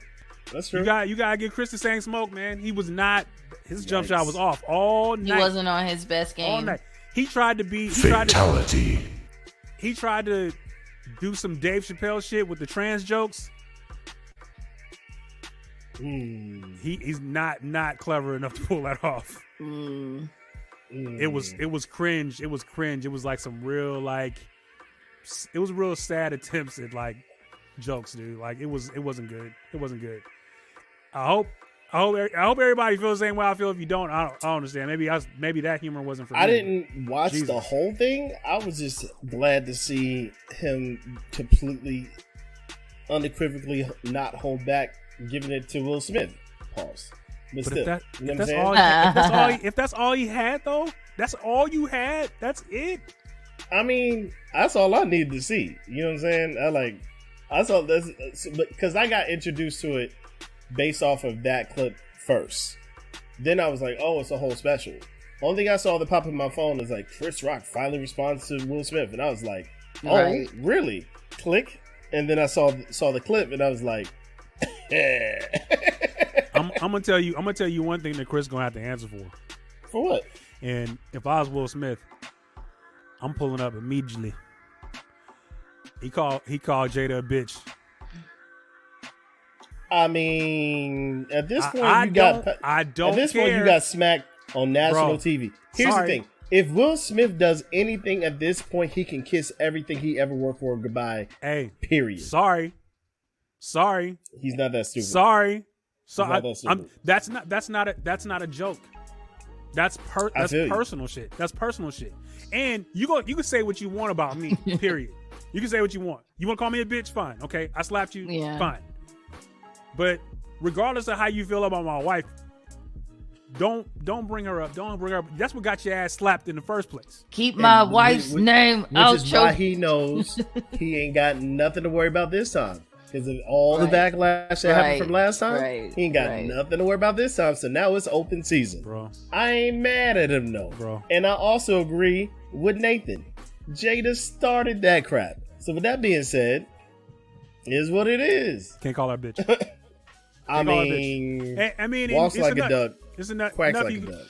[SPEAKER 4] That's true.
[SPEAKER 2] You got you gotta give Chris the same smoke, man. He was not his jump
[SPEAKER 4] Yikes.
[SPEAKER 2] shot was off all night.
[SPEAKER 3] He wasn't on his best game.
[SPEAKER 2] all night. He tried to be he tried to
[SPEAKER 5] Fatality.
[SPEAKER 2] he tried to do some Dave Chappelle shit with the trans jokes.
[SPEAKER 4] Mm,
[SPEAKER 2] He he's not not clever enough to pull that off.
[SPEAKER 3] Mm.
[SPEAKER 4] mm.
[SPEAKER 2] It was it was cringe. It was cringe. It was like some real like it was real sad attempts at like jokes, dude. Like it was it wasn't good. It wasn't good. I hope I hope I hope everybody feels the same way I feel. If you don't, I don't, I don't understand. Maybe I was, maybe that humor wasn't for me.
[SPEAKER 4] I didn't watch
[SPEAKER 2] Jesus.
[SPEAKER 4] the whole thing. I was just glad to see him completely, unequivocally not hold back, giving it to Will Smith. Pause. But,
[SPEAKER 2] But
[SPEAKER 4] still,
[SPEAKER 2] if, that,
[SPEAKER 4] you know
[SPEAKER 2] if that's all,
[SPEAKER 4] saying?
[SPEAKER 2] if that's all, he, if that's all he had though, that's all you had. That's it.
[SPEAKER 4] I mean, that's all I needed to see. You know what I'm saying? I like, I saw this because I got introduced to it based off of that clip first. Then I was like, oh, it's a whole special. Only thing I saw that pop in my phone is like Chris Rock finally responds to Will Smith, and I was like, oh,
[SPEAKER 3] Right.
[SPEAKER 4] really? Click, and then I saw saw the clip, and I was like, yeah.
[SPEAKER 2] I'm, I'm gonna tell you. I'm gonna tell you one thing that Chris gonna have to answer for.
[SPEAKER 4] for what?
[SPEAKER 2] And if I was Will Smith, I'm pulling up immediately. He called he called Jada a bitch.
[SPEAKER 4] I mean, at this point,
[SPEAKER 2] I
[SPEAKER 4] you got.
[SPEAKER 2] I don't
[SPEAKER 4] At this
[SPEAKER 2] care.
[SPEAKER 4] point, you got smacked on national
[SPEAKER 2] Bro,
[SPEAKER 4] TV. Here's
[SPEAKER 2] sorry.
[SPEAKER 4] the thing: if Will Smith does anything at this point, he can kiss everything he ever worked for goodbye.
[SPEAKER 2] Hey,
[SPEAKER 4] Period.
[SPEAKER 2] sorry, sorry,
[SPEAKER 4] He's not that stupid.
[SPEAKER 2] sorry. So
[SPEAKER 4] not
[SPEAKER 2] I,
[SPEAKER 4] that
[SPEAKER 2] I'm,
[SPEAKER 4] stupid.
[SPEAKER 2] that's not that's not a that's not a joke. That's per that's
[SPEAKER 4] feel you.
[SPEAKER 2] personal shit. That's personal shit. And you go you can say what you want about me. period. You can say what you want. You want to call me a bitch? Fine. Okay, I slapped you.
[SPEAKER 3] Yeah.
[SPEAKER 2] Fine. But regardless of how you feel about my wife, don't don't bring her up. Don't bring her up. That's what got your ass slapped in the first place.
[SPEAKER 3] Keep my wife's
[SPEAKER 4] which-
[SPEAKER 3] name
[SPEAKER 4] Which
[SPEAKER 3] out
[SPEAKER 4] is
[SPEAKER 3] your
[SPEAKER 4] why he knows he ain't got nothing to worry about this time. Because of all the backlash that
[SPEAKER 3] Right.
[SPEAKER 4] happened from last time,
[SPEAKER 3] Right.
[SPEAKER 4] he ain't got
[SPEAKER 3] Right.
[SPEAKER 4] nothing to worry about this time. So now it's open season.
[SPEAKER 2] Bro.
[SPEAKER 4] I ain't mad at him, no.
[SPEAKER 2] Bro.
[SPEAKER 4] And I also agree with Nathan. Jada started that crap. So with that being said, is what it is.
[SPEAKER 2] Can't call her bitch.
[SPEAKER 4] I
[SPEAKER 2] Can't call her a
[SPEAKER 4] mean,
[SPEAKER 2] I, I mean,
[SPEAKER 4] walks
[SPEAKER 2] it's
[SPEAKER 4] like a
[SPEAKER 2] enough-
[SPEAKER 4] duck,
[SPEAKER 2] It's enough.
[SPEAKER 4] quacks
[SPEAKER 2] enough
[SPEAKER 4] like
[SPEAKER 2] you,
[SPEAKER 4] a duck.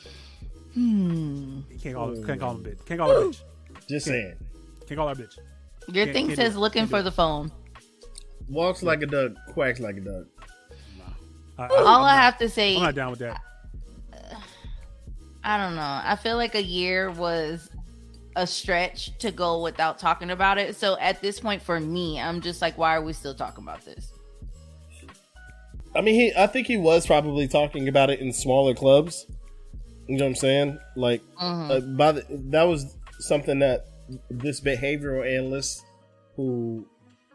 [SPEAKER 3] Hmm.
[SPEAKER 2] you can't call her. Can't call her a bitch. Can't call her a bitch.
[SPEAKER 4] Just saying.
[SPEAKER 2] Can't call her a bitch.
[SPEAKER 3] Your
[SPEAKER 2] Can't-
[SPEAKER 3] thing
[SPEAKER 2] can't
[SPEAKER 3] says looking
[SPEAKER 2] Can't
[SPEAKER 3] for the phone.
[SPEAKER 4] Walks like a duck, quacks like a duck.
[SPEAKER 2] I, I,
[SPEAKER 3] All
[SPEAKER 2] I'm
[SPEAKER 3] I
[SPEAKER 2] not-
[SPEAKER 3] have to say,
[SPEAKER 2] I'm not down with that.
[SPEAKER 3] I don't know. I feel like a year was a stretch to go without talking about it. So at this point, for me, I'm just like, why are we still talking about this?
[SPEAKER 4] I mean, he. I think he was probably talking about it in smaller clubs. You know what I'm saying? Like,
[SPEAKER 3] Mhm.
[SPEAKER 4] uh, by the, that was something that this behavioral analyst who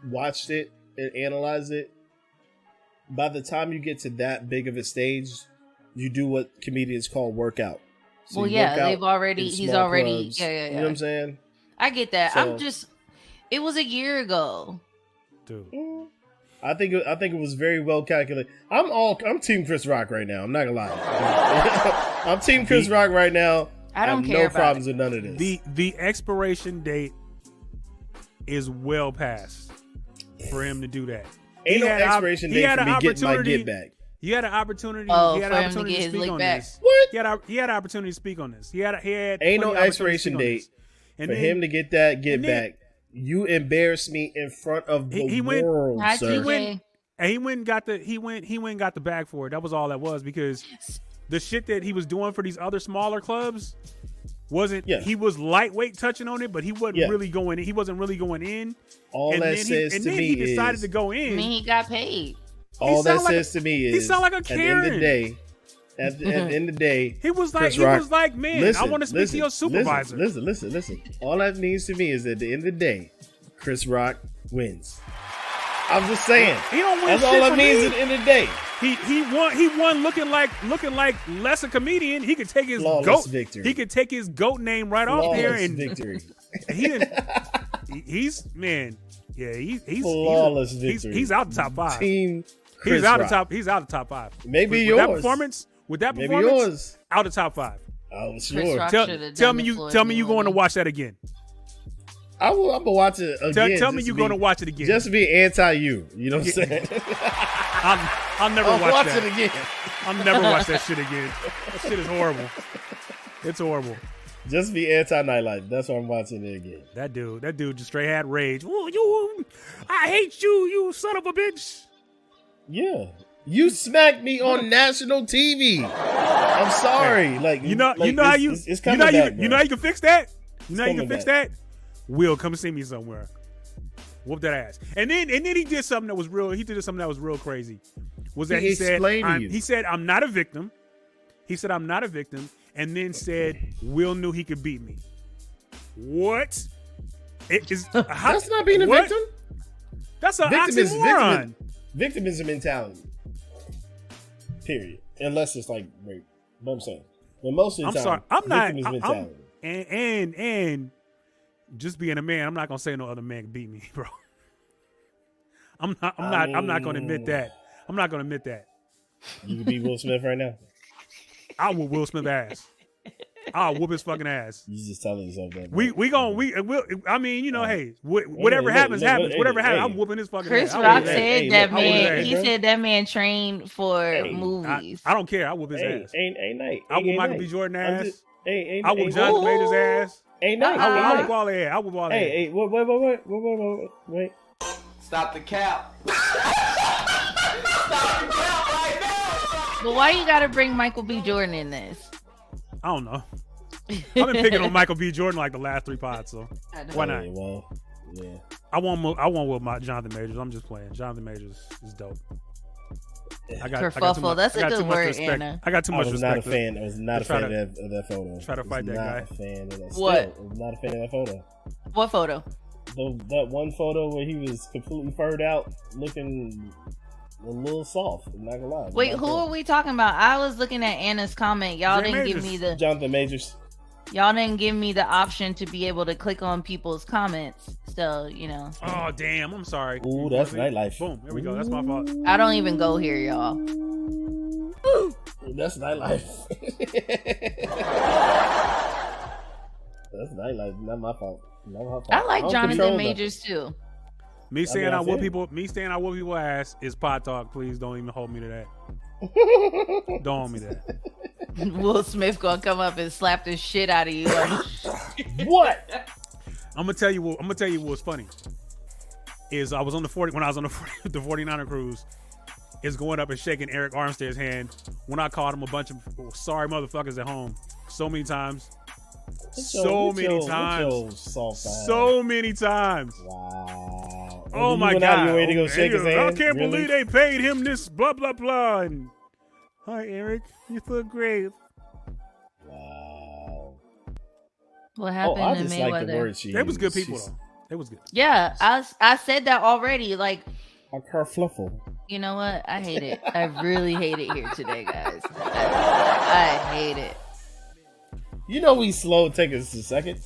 [SPEAKER 4] watched it and analyzed it. By the time you get to that big of a stage, you do what comedians call workout. So
[SPEAKER 3] well, yeah,
[SPEAKER 4] work
[SPEAKER 3] they've already. He's already.
[SPEAKER 4] clubs.
[SPEAKER 3] Yeah, yeah,
[SPEAKER 4] You know what. I'm saying?
[SPEAKER 3] I get that.
[SPEAKER 4] So-
[SPEAKER 3] I'm just. It was a year ago.
[SPEAKER 2] Dude.
[SPEAKER 4] I think it- I think it was very well calculated. I'm all I'm Team Chris Rock right now. I'm not gonna lie. I'm Team Chris Rock right now.
[SPEAKER 3] I don't
[SPEAKER 4] have
[SPEAKER 3] care
[SPEAKER 4] no
[SPEAKER 3] about
[SPEAKER 4] problems with none of this.
[SPEAKER 2] The the expiration date is well past for him to do that.
[SPEAKER 4] Ain't
[SPEAKER 2] He
[SPEAKER 4] no
[SPEAKER 2] had op-
[SPEAKER 4] expiration
[SPEAKER 2] he
[SPEAKER 4] date for
[SPEAKER 2] an
[SPEAKER 4] me getting my
[SPEAKER 2] opportunity-
[SPEAKER 4] get back.
[SPEAKER 2] He had an opportunity.
[SPEAKER 3] Oh,
[SPEAKER 2] he had
[SPEAKER 3] for
[SPEAKER 2] an
[SPEAKER 3] him to
[SPEAKER 2] opportunity
[SPEAKER 3] get his
[SPEAKER 2] speak
[SPEAKER 3] lick
[SPEAKER 2] on
[SPEAKER 3] back.
[SPEAKER 2] this.
[SPEAKER 4] What?
[SPEAKER 2] He had a, he had an opportunity to speak on this. He had he had
[SPEAKER 4] Ain't no
[SPEAKER 2] plenty of opportunity to
[SPEAKER 4] expiration date.
[SPEAKER 2] And
[SPEAKER 4] For
[SPEAKER 2] then
[SPEAKER 4] him to get that get
[SPEAKER 2] then-
[SPEAKER 4] back, you embarrassed me in front of the
[SPEAKER 2] He- he went-
[SPEAKER 4] world,
[SPEAKER 3] Hi,
[SPEAKER 4] sir.
[SPEAKER 3] TJ.
[SPEAKER 2] and he went and got the he went he went and got the bag for it. That was all that was because the shit that he was doing for these other smaller clubs wasn't
[SPEAKER 4] Yeah.
[SPEAKER 2] he was lightweight touching on it, but he wasn't
[SPEAKER 4] Yeah.
[SPEAKER 2] really going he wasn't really going in.
[SPEAKER 4] All
[SPEAKER 2] and
[SPEAKER 4] that
[SPEAKER 2] then
[SPEAKER 4] says
[SPEAKER 2] he, and
[SPEAKER 4] to
[SPEAKER 2] then
[SPEAKER 4] me
[SPEAKER 2] he decided
[SPEAKER 4] is
[SPEAKER 2] to go
[SPEAKER 3] I
[SPEAKER 2] in.
[SPEAKER 3] mean, he got paid.
[SPEAKER 4] all that
[SPEAKER 2] sound like a-
[SPEAKER 4] says to me is he
[SPEAKER 2] sound like a
[SPEAKER 4] at the end of the
[SPEAKER 2] Karen.
[SPEAKER 4] day. At the, at the end of the day,
[SPEAKER 2] He was like
[SPEAKER 4] Chris
[SPEAKER 2] he
[SPEAKER 4] Rock,
[SPEAKER 2] was like, man, I want to speak
[SPEAKER 4] listen,
[SPEAKER 2] to your supervisor.
[SPEAKER 4] Listen, listen, listen, listen. All that means to me is at the end of the day, Chris Rock wins. I'm just saying.
[SPEAKER 2] He don't win
[SPEAKER 4] That's all that means
[SPEAKER 2] me.
[SPEAKER 4] at the end of the day.
[SPEAKER 2] He he won he won looking like looking like less a comedian. He could take his
[SPEAKER 4] Flawless
[SPEAKER 2] goat
[SPEAKER 4] victory.
[SPEAKER 2] He could take his goat name right off there and
[SPEAKER 4] victory.
[SPEAKER 2] he didn't. he's man, yeah, he, he's
[SPEAKER 4] Flawless
[SPEAKER 2] he's, he's,
[SPEAKER 4] victory.
[SPEAKER 2] he's out the top five.
[SPEAKER 4] Team Chris
[SPEAKER 2] he's out
[SPEAKER 4] Rock.
[SPEAKER 2] of top. He's out of top five.
[SPEAKER 4] Maybe
[SPEAKER 2] with, with that performance. With that
[SPEAKER 4] Maybe
[SPEAKER 2] performance,
[SPEAKER 4] yours.
[SPEAKER 2] out of top five.
[SPEAKER 4] Oh,
[SPEAKER 3] Chris
[SPEAKER 4] sure.
[SPEAKER 3] Rock
[SPEAKER 2] Tell, tell me you
[SPEAKER 3] Floyd
[SPEAKER 2] tell me you going to watch that again.
[SPEAKER 4] I will. I'm gonna watch it again.
[SPEAKER 2] Tell, tell me you
[SPEAKER 4] to
[SPEAKER 2] going to watch it again.
[SPEAKER 4] Just be anti you. You know what I'm saying?
[SPEAKER 2] I'll, I'll never
[SPEAKER 4] I'll
[SPEAKER 2] watch,
[SPEAKER 4] watch
[SPEAKER 2] that.
[SPEAKER 4] it again.
[SPEAKER 2] I'll never watch that shit again. That shit is horrible. It's horrible.
[SPEAKER 4] Just be anti Nytelife. That's why I'm watching it again.
[SPEAKER 2] That dude, that dude just straight had rage. Ooh, you, I hate you, you son of a bitch.
[SPEAKER 4] Yeah. You smacked me on national TV. I'm sorry. Like
[SPEAKER 2] You know,
[SPEAKER 4] like,
[SPEAKER 2] you know how you,
[SPEAKER 4] it's, it's
[SPEAKER 2] you know how you,
[SPEAKER 4] back,
[SPEAKER 2] you know how you can fix that. You know how you can fix
[SPEAKER 4] back.
[SPEAKER 2] that. Will come see me somewhere. Whoop that ass. And then, and then he did something that was real. He did something that was real crazy. Was that
[SPEAKER 4] He
[SPEAKER 2] he, said? I'm- He said, "I'm not a victim." He said, "I'm not a victim," and then said, "Will knew he could beat me." What? It is how,
[SPEAKER 4] That's not being a
[SPEAKER 2] what?
[SPEAKER 4] victim.
[SPEAKER 2] That's a
[SPEAKER 4] Victim is
[SPEAKER 2] oxymoron.
[SPEAKER 4] victim. Victim is a mentality. Period. Unless it's like rape. But I'm saying. But most of the
[SPEAKER 2] I'm
[SPEAKER 4] time,
[SPEAKER 2] sorry. I'm not. I- I'm,
[SPEAKER 4] mentality.
[SPEAKER 2] and and and just being a man, I'm not gonna say no other man can beat me, bro. I'm not. I'm
[SPEAKER 4] I
[SPEAKER 2] not. I'm not gonna admit that. I'm not gonna admit that.
[SPEAKER 4] you could be Will Smith right now.
[SPEAKER 2] I will Will Smith ass. I'll whoop his fucking ass.
[SPEAKER 4] You just telling yourself that. Bro.
[SPEAKER 2] We we going we we'll, I mean you know
[SPEAKER 4] uh,
[SPEAKER 2] hey wh- whatever
[SPEAKER 4] hey,
[SPEAKER 2] happens
[SPEAKER 4] hey,
[SPEAKER 2] happens
[SPEAKER 4] hey,
[SPEAKER 2] whatever happens I'm whooping his fucking
[SPEAKER 3] Chris
[SPEAKER 2] ass. Chris
[SPEAKER 3] Rock said that man he said that man trained for
[SPEAKER 4] movies.
[SPEAKER 2] I, I, don't care. I whoop his ass.
[SPEAKER 4] Ain't ain't night.
[SPEAKER 2] I whoop Michael B Jordan ass. I whoop John ass.
[SPEAKER 4] Ain't night.
[SPEAKER 2] I whoop all their ass. I whoop all their ass.
[SPEAKER 4] Hey hey wait wait wait wait wait wait. Stop the cap.
[SPEAKER 6] Stop the cap right now.
[SPEAKER 3] But why you gotta bring Michael B Jordan in this?
[SPEAKER 2] I don't know. I've been picking on Michael B. Jordan like the last three pods, so why not?
[SPEAKER 4] Hey, well, yeah.
[SPEAKER 2] I want mo- I want with my Jonathan Majors. I'm just playing. Jonathan Majors is dope. I got, I got too
[SPEAKER 3] Kerfuffle,
[SPEAKER 2] much,
[SPEAKER 3] that's
[SPEAKER 2] I
[SPEAKER 3] a
[SPEAKER 2] got
[SPEAKER 3] good
[SPEAKER 2] too much
[SPEAKER 3] word,
[SPEAKER 2] respect.
[SPEAKER 3] Anna.
[SPEAKER 2] I got too
[SPEAKER 4] I
[SPEAKER 2] much
[SPEAKER 4] was not a fan. I was not a fan
[SPEAKER 2] to-
[SPEAKER 4] of, that, of that photo.
[SPEAKER 2] try to
[SPEAKER 4] Was
[SPEAKER 2] fight that
[SPEAKER 4] not
[SPEAKER 2] guy.
[SPEAKER 4] A fan of that.
[SPEAKER 3] What?
[SPEAKER 4] Still, was not a fan of that photo.
[SPEAKER 3] What photo?
[SPEAKER 4] The, that one photo where he was completely furred out, looking a little soft. I'm not gonna lie.
[SPEAKER 3] Wait, who
[SPEAKER 4] good.
[SPEAKER 3] are we talking about? I was looking at Anna's comment. Y'all
[SPEAKER 2] Jay
[SPEAKER 3] didn't give me the
[SPEAKER 4] Jonathan Majors.
[SPEAKER 3] y'all didn't give me the option to be able to click on people's comments. So, you know.
[SPEAKER 2] Oh damn! I'm sorry.
[SPEAKER 4] Ooh, that's
[SPEAKER 2] You know I mean?
[SPEAKER 4] Nytelife.
[SPEAKER 2] Boom. There we go. That's my fault.
[SPEAKER 3] I don't even go here, y'all.
[SPEAKER 4] That's Nytelife. That's Nytelife. Not my fault. Not my fault.
[SPEAKER 3] I like
[SPEAKER 4] don't
[SPEAKER 3] Jonathan
[SPEAKER 4] control
[SPEAKER 3] Majors too.
[SPEAKER 2] Me
[SPEAKER 4] I
[SPEAKER 2] saying
[SPEAKER 4] mean,
[SPEAKER 2] I,
[SPEAKER 4] I
[SPEAKER 2] whoop people. Me saying I whoop people ass is pot talk. Please don't even hold me to that.
[SPEAKER 4] that.
[SPEAKER 2] Don't hold me to that.
[SPEAKER 3] Will Smith gonna come up and slap the shit out of you. Like,
[SPEAKER 4] what?
[SPEAKER 2] I'm gonna tell you. What, I'm gonna tell you what's funny. Is I was on the 40 when I was on the 40, the 49er cruise. Is going up and shaking Arik Armstead's hand when I called him a bunch of oh, sorry motherfuckers at home so many times, so
[SPEAKER 4] With your-
[SPEAKER 2] many
[SPEAKER 4] with
[SPEAKER 2] times,
[SPEAKER 4] your soft ass.
[SPEAKER 2] so many times.
[SPEAKER 4] Wow. Oh and
[SPEAKER 2] Oh
[SPEAKER 4] you
[SPEAKER 2] my
[SPEAKER 4] went out of
[SPEAKER 2] god!
[SPEAKER 4] your way to go
[SPEAKER 2] Oh,
[SPEAKER 4] shake his
[SPEAKER 2] I can't
[SPEAKER 4] Really?
[SPEAKER 2] believe they paid him this blah blah blah. And hi Arik, you look great.
[SPEAKER 4] Wow.
[SPEAKER 3] what
[SPEAKER 4] Oh,
[SPEAKER 3] happened
[SPEAKER 4] I
[SPEAKER 3] to
[SPEAKER 4] just like the
[SPEAKER 3] Mayweather?
[SPEAKER 4] word she
[SPEAKER 2] They was good people
[SPEAKER 4] She's
[SPEAKER 2] though. They was good.
[SPEAKER 3] Yeah, I s- I said that already. Like,
[SPEAKER 4] A kerfluffle.
[SPEAKER 3] you know what? I hate it. I really hate it here today, guys. I, I hate it.
[SPEAKER 4] You know we slow. Take us a second.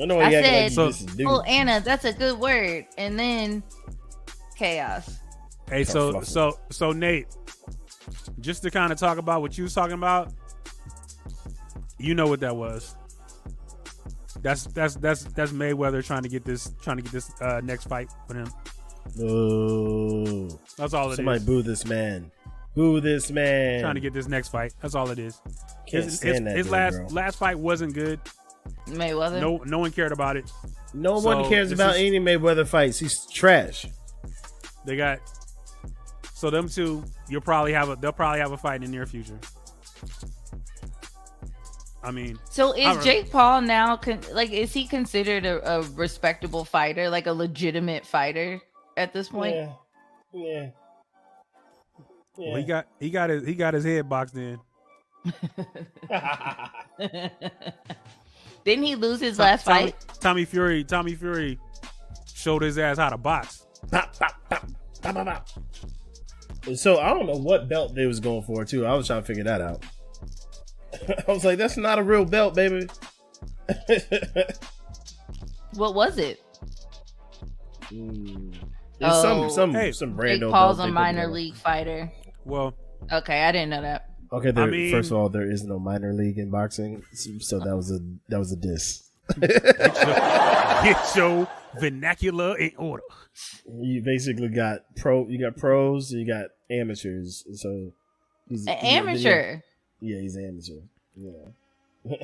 [SPEAKER 4] I know
[SPEAKER 3] I
[SPEAKER 4] you acting like
[SPEAKER 3] said,
[SPEAKER 4] you
[SPEAKER 2] So-
[SPEAKER 4] just a dude.
[SPEAKER 3] Oh, Anna, that's a good word. And then chaos.
[SPEAKER 2] Hey, so so so Nate, just to kind of talk about what you was talking about, you know what that was. That's that's that's that's Mayweather trying to get this trying to get this uh, next fight with him.
[SPEAKER 4] Boo.
[SPEAKER 2] That's all it is.
[SPEAKER 4] Somebody boo this man. Boo this man.
[SPEAKER 2] Trying to get this next fight. That's all it is.
[SPEAKER 4] Can't
[SPEAKER 2] His,
[SPEAKER 4] stand
[SPEAKER 2] his,
[SPEAKER 4] that
[SPEAKER 2] his
[SPEAKER 4] dude,
[SPEAKER 2] last
[SPEAKER 4] bro.
[SPEAKER 2] last fight wasn't good.
[SPEAKER 3] Mayweather.
[SPEAKER 2] No no one cared about it.
[SPEAKER 4] No
[SPEAKER 2] So,
[SPEAKER 4] one cares about
[SPEAKER 2] is-
[SPEAKER 4] any Mayweather fights. He's trash.
[SPEAKER 2] They got so them two. You'll probably have a. They'll probably have a fight in the near future. I mean,
[SPEAKER 3] So is Jake Paul now con- like is he considered a, a respectable fighter, like a legitimate fighter at this point?
[SPEAKER 4] Yeah. Yeah.
[SPEAKER 2] well, he got he got his he got his head boxed in.
[SPEAKER 3] Didn't he lose his last
[SPEAKER 2] Tommy,
[SPEAKER 3] fight?
[SPEAKER 2] Tommy Fury. Tommy Fury showed his ass how to box.
[SPEAKER 4] Pop, pop, pop, pop, pop, pop. So I don't know what belt they was going for too. I was trying to figure that out. I was like, that's not a real belt, baby.
[SPEAKER 3] What was it?
[SPEAKER 4] Mm.
[SPEAKER 3] Oh.
[SPEAKER 4] some some
[SPEAKER 2] Hey.
[SPEAKER 4] some
[SPEAKER 3] Jake Paul's
[SPEAKER 4] belt
[SPEAKER 3] a minor league fighter.
[SPEAKER 2] Well,
[SPEAKER 3] Okay, I didn't know that.
[SPEAKER 4] Okay, there,
[SPEAKER 2] I mean-
[SPEAKER 4] first of all, there is no minor league in boxing, so, so that was a that was a diss.
[SPEAKER 2] get your vernacular in order.
[SPEAKER 4] you basically got pro, you got pros, you got amateurs. So he's
[SPEAKER 3] An
[SPEAKER 4] he's a
[SPEAKER 3] amateur.
[SPEAKER 4] Yeah, he's an amateur. Yeah.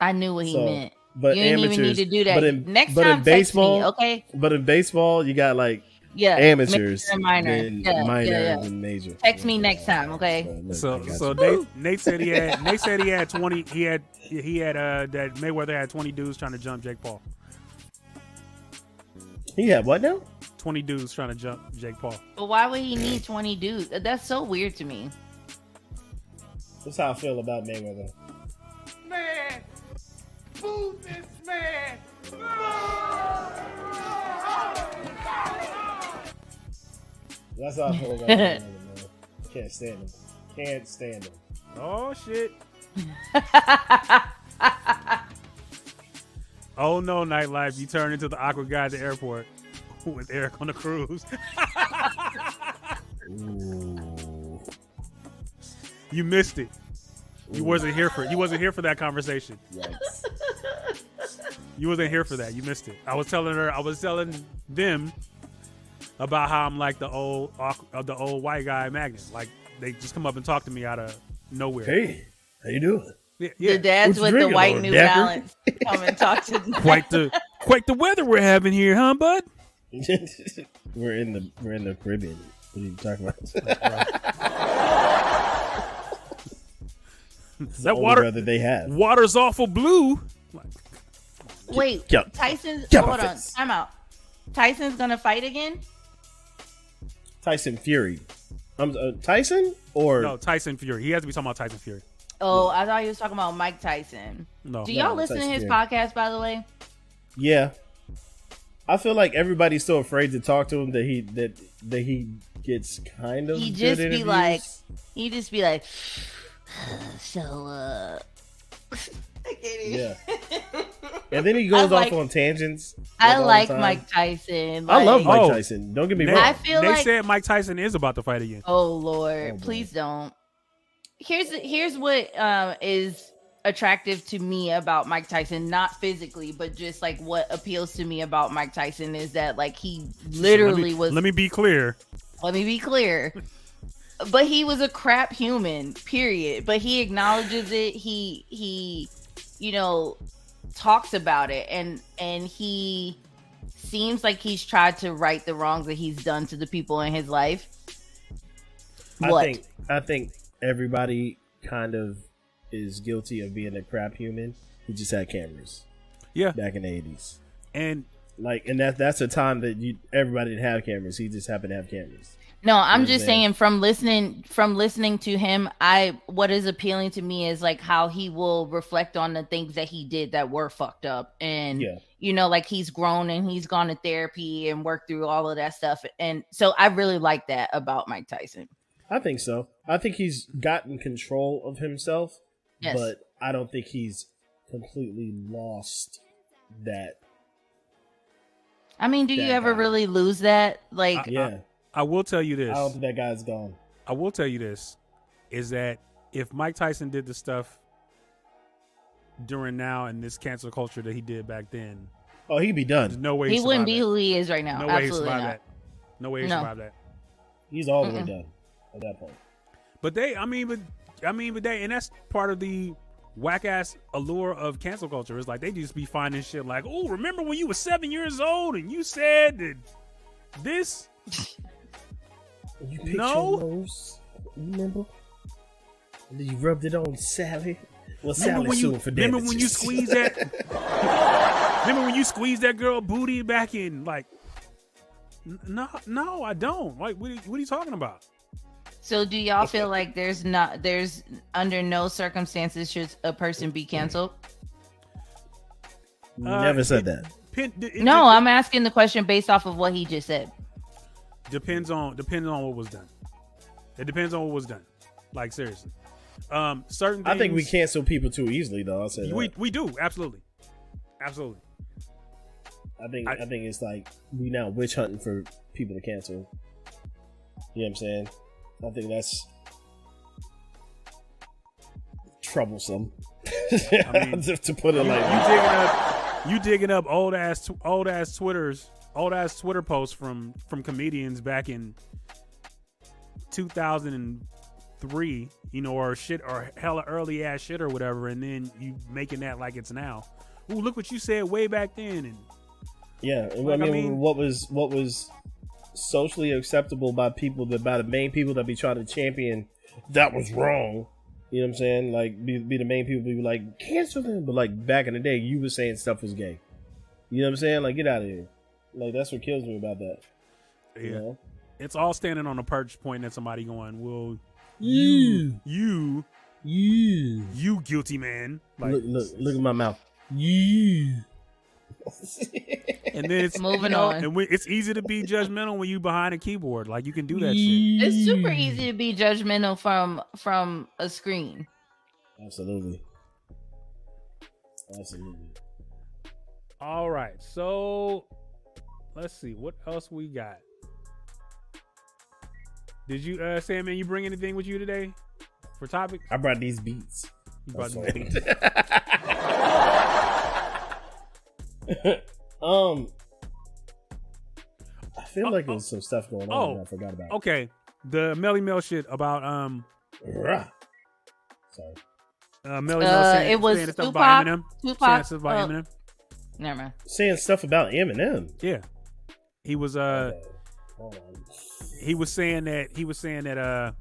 [SPEAKER 3] I knew what he
[SPEAKER 4] So,
[SPEAKER 3] meant.
[SPEAKER 4] but
[SPEAKER 3] you didn't
[SPEAKER 4] amateurs,
[SPEAKER 3] even need to do that.
[SPEAKER 4] But in,
[SPEAKER 3] Next
[SPEAKER 4] but
[SPEAKER 3] time,
[SPEAKER 4] in
[SPEAKER 3] text
[SPEAKER 4] baseball,
[SPEAKER 3] me, okay?
[SPEAKER 4] But in baseball, you got like
[SPEAKER 3] Yeah,
[SPEAKER 4] amateurs,
[SPEAKER 3] and minor.
[SPEAKER 4] then
[SPEAKER 3] Yeah,
[SPEAKER 4] minor,
[SPEAKER 3] yeah, yeah.
[SPEAKER 4] and major.
[SPEAKER 3] Text me next time, okay?
[SPEAKER 4] But look, I
[SPEAKER 2] So so. Nate, Nate said he had Nate said he had twenty he had he had uh that Mayweather had twenty dudes trying to jump Jake Paul.
[SPEAKER 4] he had what now?
[SPEAKER 2] Twenty dudes trying to jump Jake Paul.
[SPEAKER 3] But why would he need 20 dudes? That's so weird to me.
[SPEAKER 4] That's how I feel about Mayweather.
[SPEAKER 1] Man, boo this man.
[SPEAKER 4] That's how I feel about Mayweather, man. Can't stand him. Can't stand him.
[SPEAKER 2] Oh shit. Oh no, Nytelife! You turn into the awkward guy at the airport with Arik on the cruise.
[SPEAKER 4] Ooh.
[SPEAKER 2] You missed it. You wasn't here for it. you wasn't here for that conversation.
[SPEAKER 4] Yikes.
[SPEAKER 2] You wasn't here for that. You missed it. I was telling her. I was telling them about how I'm like the old awk- uh, the old white guy magnet. Like they just come up and talk to me out of nowhere.
[SPEAKER 4] Hey, how you doing?
[SPEAKER 2] Yeah, yeah.
[SPEAKER 3] The dads
[SPEAKER 4] What
[SPEAKER 3] with the white New
[SPEAKER 4] Decker?
[SPEAKER 3] Balance come and talk to them.
[SPEAKER 2] quite the quite the weather we're having here, huh, bud?
[SPEAKER 4] we're in the we're in the Caribbean. What are you talking about? It's
[SPEAKER 2] That
[SPEAKER 4] only
[SPEAKER 2] water
[SPEAKER 4] weather they have.
[SPEAKER 2] water's awful blue.
[SPEAKER 3] Wait,
[SPEAKER 4] Get-
[SPEAKER 3] Tyson's.
[SPEAKER 4] get
[SPEAKER 3] hold on.
[SPEAKER 4] face.
[SPEAKER 3] I'm out. Tyson's gonna fight again.
[SPEAKER 4] Tyson Fury. I'm uh, Tyson or
[SPEAKER 2] No, Tyson Fury. He has to be talking about Tyson Fury.
[SPEAKER 3] Oh, I thought he was talking about Mike Tyson.
[SPEAKER 2] No.
[SPEAKER 3] Do y'all
[SPEAKER 4] No,
[SPEAKER 3] listen to his
[SPEAKER 4] Fury.
[SPEAKER 3] podcast, by the way?
[SPEAKER 4] yeah. I feel like everybody's so afraid to talk to him that he that that he gets kind of.
[SPEAKER 3] He
[SPEAKER 4] good
[SPEAKER 3] just be
[SPEAKER 4] interviews.
[SPEAKER 3] like, he just be like, so, uh. I
[SPEAKER 4] Yeah. and then he goes
[SPEAKER 3] like-
[SPEAKER 4] off on tangents.
[SPEAKER 3] I like. Mike Tyson.
[SPEAKER 4] I love Mike
[SPEAKER 2] Oh.
[SPEAKER 4] Tyson. Don't get me
[SPEAKER 2] They,
[SPEAKER 4] wrong.
[SPEAKER 3] I feel
[SPEAKER 2] they
[SPEAKER 3] like-
[SPEAKER 2] said Mike Tyson is about to fight again.
[SPEAKER 3] Oh Lord,
[SPEAKER 4] Oh,
[SPEAKER 3] please don't. Here's here's what um is attractive to me about Mike Tyson, not physically, but just like what appeals to me about Mike Tyson is that like he literally
[SPEAKER 2] let me,
[SPEAKER 3] was
[SPEAKER 2] Let me be clear.
[SPEAKER 3] let me be clear. But he was a crap human, period. But he acknowledges it. He he you know talks about it and and he seems like he's tried to right the wrongs that he's done to the people in his life.
[SPEAKER 4] I think I think everybody kind of is guilty of being a crap human. He just had cameras
[SPEAKER 2] Yeah,
[SPEAKER 4] back in the eighties.
[SPEAKER 2] and
[SPEAKER 4] Like, and that that's a time that you everybody didn't have cameras. He just happened to have cameras.
[SPEAKER 3] No, I'm just
[SPEAKER 4] saying?
[SPEAKER 3] from listening from listening to him, I what is appealing to me is like how he will reflect on the things that he did that were fucked up and
[SPEAKER 4] Yeah.
[SPEAKER 3] you know like he's grown and he's gone to therapy and worked through all of that stuff and so I really like that about Mike Tyson.
[SPEAKER 4] I think so. I think he's gotten control of himself,
[SPEAKER 3] Yes.
[SPEAKER 4] but I don't think he's completely lost that.
[SPEAKER 3] I mean, do you ever
[SPEAKER 4] guy.
[SPEAKER 3] really lose that? Like
[SPEAKER 2] I-
[SPEAKER 4] Yeah,
[SPEAKER 2] I will tell you this.
[SPEAKER 4] I don't think that guy's gone.
[SPEAKER 2] I will tell you this is that if Mike Tyson did the stuff during now and this cancel culture that he did back then,
[SPEAKER 4] Oh, he'd be
[SPEAKER 2] there's
[SPEAKER 4] done.
[SPEAKER 2] no way
[SPEAKER 3] he wouldn't be
[SPEAKER 2] that.
[SPEAKER 3] who he is right now.
[SPEAKER 2] No way he
[SPEAKER 3] Absolutely
[SPEAKER 2] survived
[SPEAKER 3] not.
[SPEAKER 2] that. No way he
[SPEAKER 3] No.
[SPEAKER 2] survived that.
[SPEAKER 4] He's all the way done at that point.
[SPEAKER 2] But they, I mean, but I mean, but they, and that's part of the whack ass allure of cancel culture. Is like they just be finding shit like, oh, remember when you were seven years old and you said that this?
[SPEAKER 4] You
[SPEAKER 2] picked No. your
[SPEAKER 4] nose. You remember? And then you rubbed it on Sally. Well,
[SPEAKER 2] Remember
[SPEAKER 4] Sally's
[SPEAKER 2] when you
[SPEAKER 4] suing for
[SPEAKER 2] remember when you
[SPEAKER 4] damages.
[SPEAKER 2] squeezed that? remember when you squeezed that girl booty back in? Like, no, no, I don't. Like, what are, you- what are you talking about?
[SPEAKER 3] So do y'all feel like there's not there's under no circumstances should a person be canceled?
[SPEAKER 4] Never
[SPEAKER 2] Uh,
[SPEAKER 4] said
[SPEAKER 2] it-
[SPEAKER 4] that.
[SPEAKER 2] Pin, it, it
[SPEAKER 3] No, I'm asking the question based off of what he just said.
[SPEAKER 2] Depends on depends on what was done. It depends on what was done. Like seriously, um, certain. Things,
[SPEAKER 4] I think we cancel people too easily, though. I'll say that.
[SPEAKER 2] We we do absolutely, absolutely.
[SPEAKER 4] I think
[SPEAKER 2] I-
[SPEAKER 4] I, think it's like we now witch hunting for people to cancel. You know what I'm saying? I think that's troublesome.
[SPEAKER 2] mean,
[SPEAKER 4] to put it
[SPEAKER 2] You,
[SPEAKER 4] like
[SPEAKER 2] you digging up, you digging up old ass old ass Twitters, old ass Twitter posts from from comedians back in 2003, you know, or shit or hella early ass shit or whatever, and then you making that like it's now. Ooh, look what you said way back then, and
[SPEAKER 4] yeah.
[SPEAKER 2] Like,
[SPEAKER 4] I,
[SPEAKER 2] I
[SPEAKER 4] mean,
[SPEAKER 2] mean-
[SPEAKER 4] what was what was socially acceptable by people that by the main people that be trying to champion that was wrong. You know what I'm saying? Like be, be the main people be like cancel them, but like back in the day, you were saying stuff was gay. You know what I'm saying? Like get out of here. Like that's what kills me about that.
[SPEAKER 2] yeah,
[SPEAKER 4] You know?
[SPEAKER 2] it's all standing on a perch, pointing at somebody, going, "Well,
[SPEAKER 4] You,
[SPEAKER 2] you,
[SPEAKER 4] you.
[SPEAKER 2] you guilty man." Like,
[SPEAKER 4] look, look, look at my mouth. You.
[SPEAKER 2] and then it's
[SPEAKER 3] Moving
[SPEAKER 2] you know,
[SPEAKER 3] on.
[SPEAKER 2] and we, it's easy to be judgmental when you behind a keyboard. Like you can do that shit.
[SPEAKER 3] It's super easy to be judgmental from from a screen.
[SPEAKER 4] Absolutely. Absolutely.
[SPEAKER 2] All right, so let's see what else we got. Did you, uh, Sam? Man, you bring anything with you today for topics?
[SPEAKER 4] I brought these beats.
[SPEAKER 2] You brought these beats.
[SPEAKER 4] um, I feel
[SPEAKER 2] Oh,
[SPEAKER 4] like
[SPEAKER 2] oh,
[SPEAKER 4] there's some stuff going on
[SPEAKER 2] oh,
[SPEAKER 4] that I forgot about.
[SPEAKER 2] Okay, the Melly Mel shit about um
[SPEAKER 4] Rah. Sorry.
[SPEAKER 2] uh, Melly Mel
[SPEAKER 3] Uh,
[SPEAKER 2] saying,
[SPEAKER 3] it was
[SPEAKER 2] saying stuff about
[SPEAKER 3] Tupac.
[SPEAKER 2] Eminem. saying
[SPEAKER 3] Tupac.
[SPEAKER 2] stuff about
[SPEAKER 3] uh,
[SPEAKER 2] Eminem.
[SPEAKER 3] never mind.
[SPEAKER 4] Saying stuff about Eminem.
[SPEAKER 2] Yeah, he was uh he was saying that he was saying that uh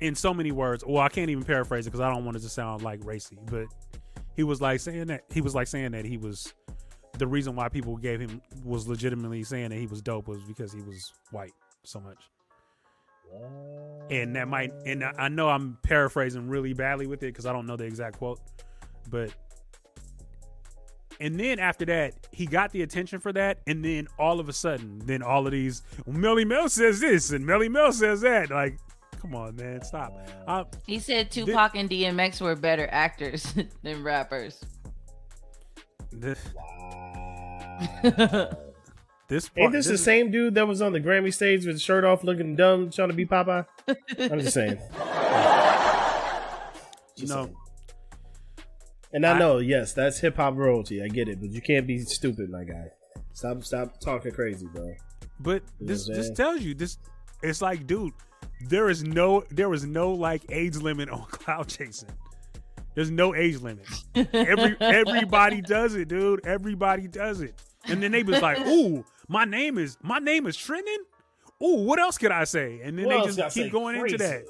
[SPEAKER 2] in so many words well i can't even paraphrase it because i don't want it to sound like racy but he was like saying that he was like saying that he was the reason why people gave him was legitimately saying that he was dope was because he was white so much. And that might, and I know I'm paraphrasing really badly with it because I don't know the exact quote, but. And then after that, he got the attention for that, and then all of a sudden, then all of these Melly Mel says this and Melly Mel says that. Like, come on, man, stop. I, uh,
[SPEAKER 3] He said Tupac and DMX were better actors than rappers.
[SPEAKER 2] this,
[SPEAKER 4] Wow.
[SPEAKER 2] this
[SPEAKER 4] Ain't
[SPEAKER 2] part,
[SPEAKER 4] this the same dude that was on the Grammy stage with his shirt off, looking dumb, trying to be Popeye? I'm just saying.
[SPEAKER 2] You know,
[SPEAKER 4] saying. And I,
[SPEAKER 2] I-
[SPEAKER 4] know, yes, that's hip hop royalty. I get it, but you can't be stupid, my guy. Stop, stop talking crazy, bro.
[SPEAKER 2] But
[SPEAKER 4] You
[SPEAKER 2] this
[SPEAKER 4] what
[SPEAKER 2] this tells you this. It's like, dude, there is no there is no like age limit on cloud chasing. There's no age limit. Every everybody does it, dude. Everybody does it. And then they was like, "Ooh, my name is my name is trending. Ooh, what else could I say?" And then
[SPEAKER 4] Who
[SPEAKER 2] they just keep
[SPEAKER 4] say
[SPEAKER 2] going into that.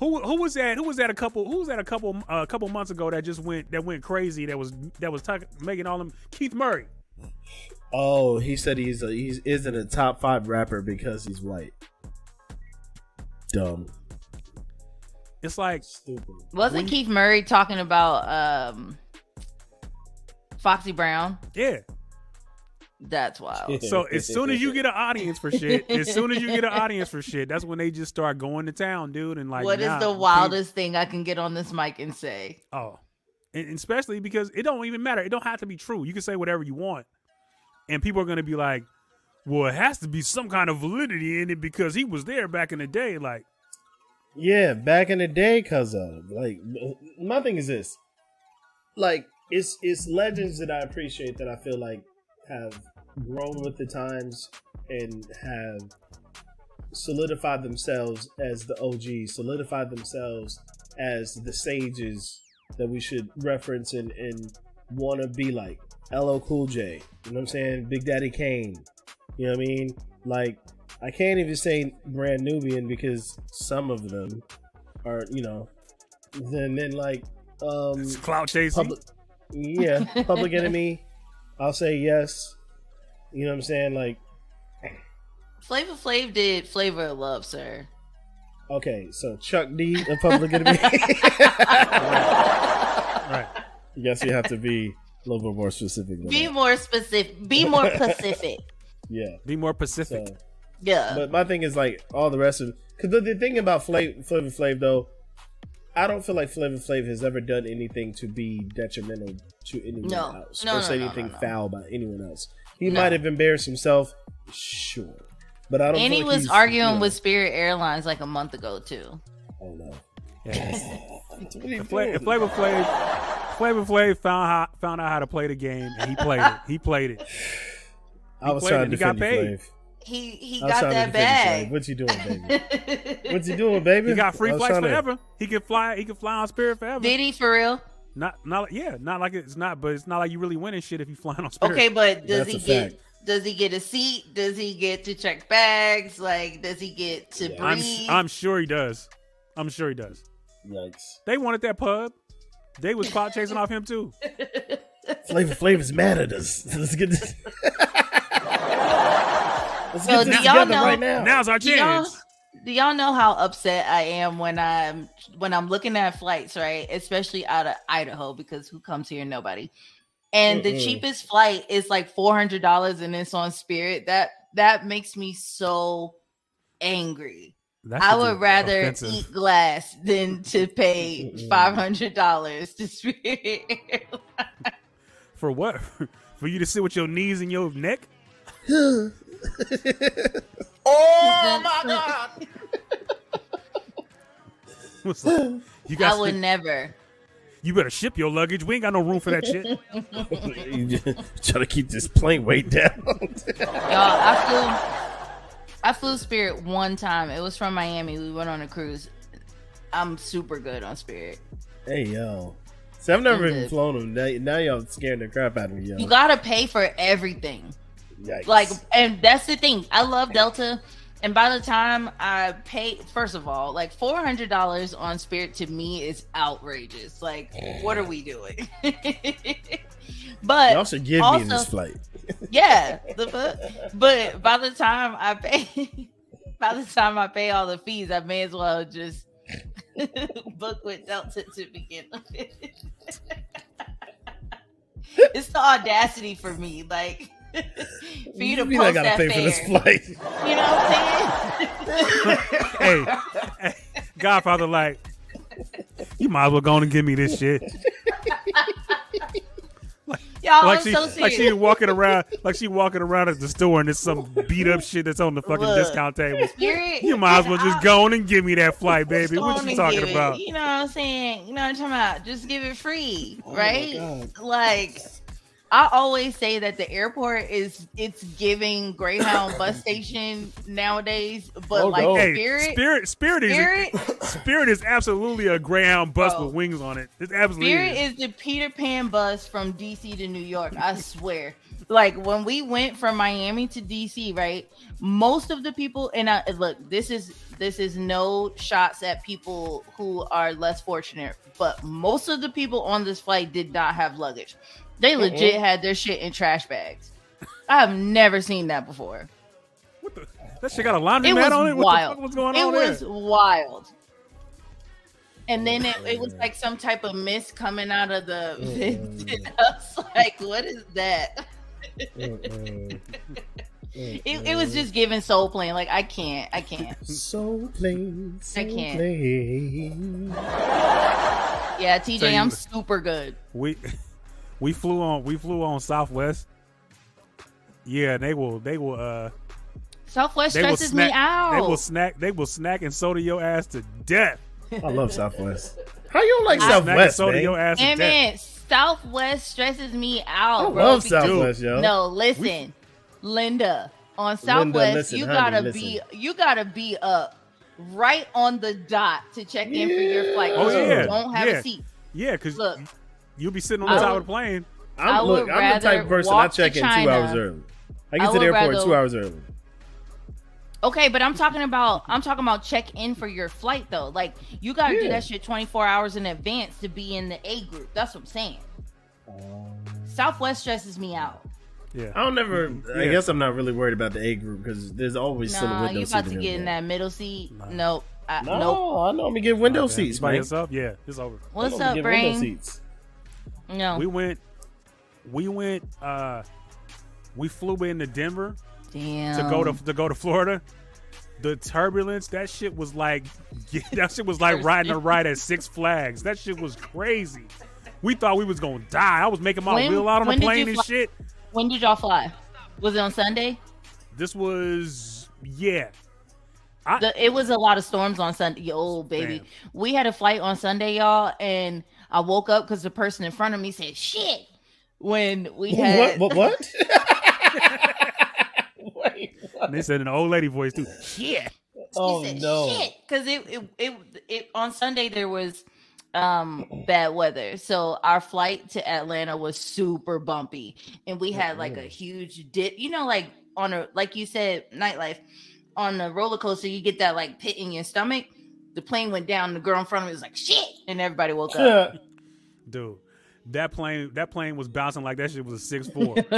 [SPEAKER 2] Who who was that? Who was that? A couple. Who was that? A couple. uh, A couple months ago that just went that went crazy. That was that was tuck, making all them. Keith Murray.
[SPEAKER 4] Oh, he said he's a, he's isn't a top five rapper because he's white. Dumb,
[SPEAKER 2] It's like
[SPEAKER 4] stupid.
[SPEAKER 3] Wasn't
[SPEAKER 2] When-
[SPEAKER 3] Keith Murray talking about um, Foxy Brown?
[SPEAKER 2] yeah.
[SPEAKER 3] That's wild.
[SPEAKER 2] So as soon as you get an audience for shit, as soon as you get an audience for shit, that's when they just start going to town, dude. And like,
[SPEAKER 3] what is
[SPEAKER 2] nah,
[SPEAKER 3] the
[SPEAKER 2] people-
[SPEAKER 3] wildest thing I can get on this mic and say?
[SPEAKER 2] Oh, and and especially because it don't even matter. It don't have to be true. You can say whatever you want, and people are gonna be like, "Well, it has to be some kind of validity in it because he was there back in the day." Like,
[SPEAKER 4] Yeah, back in the day, cause of like my thing is this, like it's it's legends that I appreciate that I feel like have grown with the times and have solidified themselves as the OG, solidified themselves as the sages that we should reference and, and want to be like. LL Cool J, you know what I'm saying? Big Daddy Kane, you know what I mean? Like I can't even say brand Nubian because some of them are, you know, then then like um
[SPEAKER 2] it's cloud chasing.
[SPEAKER 4] public yeah, public enemy. I'll say yes. You know what I'm saying? Like
[SPEAKER 3] Flavor Flav did Flavor of Love, sir.
[SPEAKER 4] okay, so Chuck D a public enemy.
[SPEAKER 2] right?
[SPEAKER 4] I guess you have to be a little bit more specific
[SPEAKER 3] Be
[SPEAKER 4] that.
[SPEAKER 3] more specific. Be more Pacific.
[SPEAKER 4] Yeah.
[SPEAKER 2] Be more Pacific.
[SPEAKER 4] So
[SPEAKER 3] Yeah.
[SPEAKER 4] But my thing is like all the rest of because the, the thing about Flav, Flavor Flav though, I don't feel like Flavor Flav has ever done anything to be detrimental to anyone
[SPEAKER 3] No.
[SPEAKER 4] else
[SPEAKER 3] No,
[SPEAKER 4] or
[SPEAKER 3] no,
[SPEAKER 4] say
[SPEAKER 3] no,
[SPEAKER 4] anything
[SPEAKER 3] no, no.
[SPEAKER 4] foul about anyone else. He
[SPEAKER 3] No.
[SPEAKER 4] might have embarrassed himself, sure, but I don't.
[SPEAKER 3] and he
[SPEAKER 4] like
[SPEAKER 3] was arguing
[SPEAKER 4] you know-
[SPEAKER 3] with Spirit Airlines like a month ago too.
[SPEAKER 4] Oh no!
[SPEAKER 2] Yeah.
[SPEAKER 4] What are you
[SPEAKER 2] If Fla-
[SPEAKER 4] doing?
[SPEAKER 2] if Flavor Flav, Flavor Flav found how, found out how to play the game, and he played it. He played it.
[SPEAKER 4] I was
[SPEAKER 2] played
[SPEAKER 4] trying
[SPEAKER 2] it,
[SPEAKER 4] to
[SPEAKER 2] he got
[SPEAKER 4] defend you,
[SPEAKER 2] paid.
[SPEAKER 4] Flav.
[SPEAKER 3] He he got that
[SPEAKER 4] defend you, Flav.
[SPEAKER 3] bag.
[SPEAKER 4] What you doing, baby? What's he doing, baby?
[SPEAKER 2] He got free
[SPEAKER 4] I
[SPEAKER 2] flights
[SPEAKER 4] trying to-
[SPEAKER 2] forever. He could fly. He could fly on Spirit forever.
[SPEAKER 3] Did he for real?
[SPEAKER 2] Not not yeah. Not like it's not. But it's not like you really winning shit if you flying on Spirit.
[SPEAKER 3] Okay, but does
[SPEAKER 4] That's
[SPEAKER 3] he get
[SPEAKER 4] fact.
[SPEAKER 3] does he get a seat? Does he get to check bags? Like does he get to
[SPEAKER 4] Yeah.
[SPEAKER 2] I'm
[SPEAKER 3] breathe?
[SPEAKER 2] I'm sure he does. I'm sure he does.
[SPEAKER 4] Yikes!
[SPEAKER 2] They wanted that pub. They was clout chasing off him too.
[SPEAKER 4] Flavor Flav is mad at us. Let's get this. Let's
[SPEAKER 3] So
[SPEAKER 4] get this
[SPEAKER 3] do y'all
[SPEAKER 4] together
[SPEAKER 3] know-
[SPEAKER 4] right now.
[SPEAKER 2] Now's our
[SPEAKER 3] Do y'all,
[SPEAKER 2] chance.
[SPEAKER 3] Do y'all know how upset I am when I'm when I'm looking at flights, right? Especially out of Idaho, because who comes here? Nobody. And the
[SPEAKER 4] Mm-mm.
[SPEAKER 3] cheapest flight is like four hundred dollars, and it's on Spirit. That that makes me so angry.
[SPEAKER 2] That
[SPEAKER 3] I would rather
[SPEAKER 2] offensive.
[SPEAKER 3] eat glass than to pay five hundred dollars to Spirit.
[SPEAKER 2] for what? For you to sit with your knees in your neck?
[SPEAKER 3] oh my god!
[SPEAKER 2] What's up? You got.
[SPEAKER 3] I would never.
[SPEAKER 2] You better ship your luggage. We ain't got no room for that shit.
[SPEAKER 4] you just try to keep this plane weight down.
[SPEAKER 3] Y'all, I flew I flew Spirit one time. It was from Miami. We went on a cruise. I'm super good on Spirit.
[SPEAKER 4] hey yo, see, I've never
[SPEAKER 3] I'm
[SPEAKER 4] even
[SPEAKER 3] good.
[SPEAKER 4] flown them. Now, now y'all scaring the crap out of me, yo.
[SPEAKER 3] You gotta pay for everything.
[SPEAKER 4] Yikes.
[SPEAKER 3] Like, and that's the thing. I love Delta. And by the time I pay, first of all, like four hundred dollars on Spirit to me is outrageous. Like, what are we doing? but
[SPEAKER 4] y'all should give me in this flight.
[SPEAKER 3] yeah, the? But by the time I pay, by the time I pay all the fees, I may as well just book with Delta to begin with. it's the audacity for me, like for you to
[SPEAKER 4] mean
[SPEAKER 3] post
[SPEAKER 4] I gotta
[SPEAKER 3] that
[SPEAKER 4] pay
[SPEAKER 3] fare.
[SPEAKER 4] for this flight.
[SPEAKER 3] You know what I'm saying?
[SPEAKER 2] hey, hey, Godfather, like, you might as well go on and give me this shit.
[SPEAKER 3] Y'all,
[SPEAKER 2] like
[SPEAKER 3] I'm
[SPEAKER 2] she,
[SPEAKER 3] so serious.
[SPEAKER 2] like she walking around, like she walking around at the store and there's some beat up shit that's on the fucking
[SPEAKER 3] Look.
[SPEAKER 2] discount table. You might as well just go on and give me that flight, baby. What you talking
[SPEAKER 3] give it.
[SPEAKER 2] about?
[SPEAKER 3] You know what I'm saying? You know what I'm talking about? Just give it free,
[SPEAKER 4] Oh
[SPEAKER 3] right?
[SPEAKER 4] God.
[SPEAKER 3] Like I always say that the airport is it's giving Greyhound bus station nowadays, but
[SPEAKER 4] Oh,
[SPEAKER 3] like
[SPEAKER 4] no.
[SPEAKER 2] Hey,
[SPEAKER 3] Spirit,
[SPEAKER 2] Spirit, Spirit is
[SPEAKER 3] Spirit,
[SPEAKER 2] Spirit is absolutely a Greyhound bus
[SPEAKER 3] Bro.
[SPEAKER 2] with wings on it. It absolutely
[SPEAKER 3] Spirit
[SPEAKER 2] is.
[SPEAKER 3] is the Peter Pan bus from DC to New York. I swear. Like when we went from Miami to DC, right? Most of the people and I look, this is this is no shots at people who are less fortunate, but most of the people on this flight did not have luggage. They uh-uh. legit had their shit in trash bags. I have never seen that before.
[SPEAKER 2] What the? That shit got a laundry
[SPEAKER 3] It
[SPEAKER 2] mat on it. What
[SPEAKER 3] wild.
[SPEAKER 2] the fuck was going
[SPEAKER 3] it
[SPEAKER 2] on It
[SPEAKER 3] was
[SPEAKER 2] there?
[SPEAKER 3] wild. And then it, it was like some type of mist coming out of the vent. I was like, what is that? It, it was just giving soul plane. Like I can't, I can't.
[SPEAKER 4] Soul plain. So
[SPEAKER 3] I can't.
[SPEAKER 4] plain.
[SPEAKER 3] Yeah, TJ,
[SPEAKER 2] So you-
[SPEAKER 3] I'm super good.
[SPEAKER 2] We we flew on we flew on Southwest. Yeah, they will they will uh
[SPEAKER 3] Southwest
[SPEAKER 2] they
[SPEAKER 3] stresses
[SPEAKER 2] snack
[SPEAKER 3] me out.
[SPEAKER 2] they will snack they will snack and soda your ass to death.
[SPEAKER 4] I love Southwest. How you don't like
[SPEAKER 2] Snack and
[SPEAKER 4] Southwest,
[SPEAKER 2] soda
[SPEAKER 4] man?
[SPEAKER 2] your ass to
[SPEAKER 3] Damn
[SPEAKER 2] death.
[SPEAKER 3] it, Southwest stresses me out,
[SPEAKER 4] I
[SPEAKER 3] bro.
[SPEAKER 4] love
[SPEAKER 3] because-
[SPEAKER 4] Southwest, yo.
[SPEAKER 3] No, listen, Linda on Southwest,
[SPEAKER 4] listen,
[SPEAKER 3] you
[SPEAKER 4] honey,
[SPEAKER 3] gotta
[SPEAKER 4] listen.
[SPEAKER 3] be you gotta be up right on the dot to check in for your flight.
[SPEAKER 2] Oh,
[SPEAKER 3] 'cause you
[SPEAKER 2] yeah,
[SPEAKER 3] don't have
[SPEAKER 2] yeah.
[SPEAKER 3] a seat.
[SPEAKER 2] Yeah, because
[SPEAKER 3] Look.
[SPEAKER 2] You'll be sitting on the
[SPEAKER 3] I
[SPEAKER 2] top
[SPEAKER 3] would-
[SPEAKER 2] of the plane.
[SPEAKER 3] I
[SPEAKER 4] I'm,
[SPEAKER 3] would
[SPEAKER 4] look, I'm the type of person I check in two hours early. I get
[SPEAKER 3] I
[SPEAKER 4] to the airport
[SPEAKER 3] rather-
[SPEAKER 4] two hours early.
[SPEAKER 3] Okay, but I'm talking about I'm talking about check in for your flight though. Like you gotta do that shit 24 hours in advance to be in the A group. That's what I'm saying. Southwest stresses me out.
[SPEAKER 2] Yeah.
[SPEAKER 4] I don't never. I guess I'm not really worried about the A group because there's always still a
[SPEAKER 3] Nah,
[SPEAKER 4] window
[SPEAKER 3] you
[SPEAKER 4] seat.
[SPEAKER 3] about to get in
[SPEAKER 4] there.
[SPEAKER 3] that middle seat.
[SPEAKER 2] Nah.
[SPEAKER 3] Nope. I,
[SPEAKER 4] No,
[SPEAKER 3] Nope.
[SPEAKER 4] I know I'm gonna get window
[SPEAKER 2] Okay.
[SPEAKER 4] seats,
[SPEAKER 2] You by
[SPEAKER 4] man.
[SPEAKER 2] yourself? Yeah, it's over.
[SPEAKER 3] What's up,
[SPEAKER 4] get window
[SPEAKER 3] Brain?
[SPEAKER 4] seats.
[SPEAKER 3] No.
[SPEAKER 2] We went we went uh we flew into Denver
[SPEAKER 3] Damn.
[SPEAKER 2] to go to to go to Florida. The turbulence, that shit was like that shit was like riding a ride at Six Flags. That shit was crazy. We thought we was gonna die. I was making my
[SPEAKER 3] When-
[SPEAKER 2] wheel out on the plane and
[SPEAKER 3] fly-
[SPEAKER 2] shit.
[SPEAKER 3] When did y'all fly? Was it on Sunday?
[SPEAKER 2] This was yeah. I,
[SPEAKER 3] The, it was a lot of storms on Sunday. Oh, baby.
[SPEAKER 2] Damn.
[SPEAKER 3] We had a flight on Sunday, y'all, and I woke up because the person in front of me said, shit. When we had.
[SPEAKER 4] What? What? what? Wait. what?
[SPEAKER 2] they said in an old lady voice too. Shit.
[SPEAKER 4] Oh
[SPEAKER 3] said,
[SPEAKER 4] no!
[SPEAKER 3] Shit, because it, it it it on Sunday there was um bad weather, so our flight to Atlanta was super bumpy, and we had like a huge dip. You know, like on a like you said, Nytelife on the roller coaster, you get that like pit in your stomach. The plane went down. The girl in front of me was like, "Shit," and everybody woke up.
[SPEAKER 2] Dude. That plane that plane was bouncing like that shit was a six four.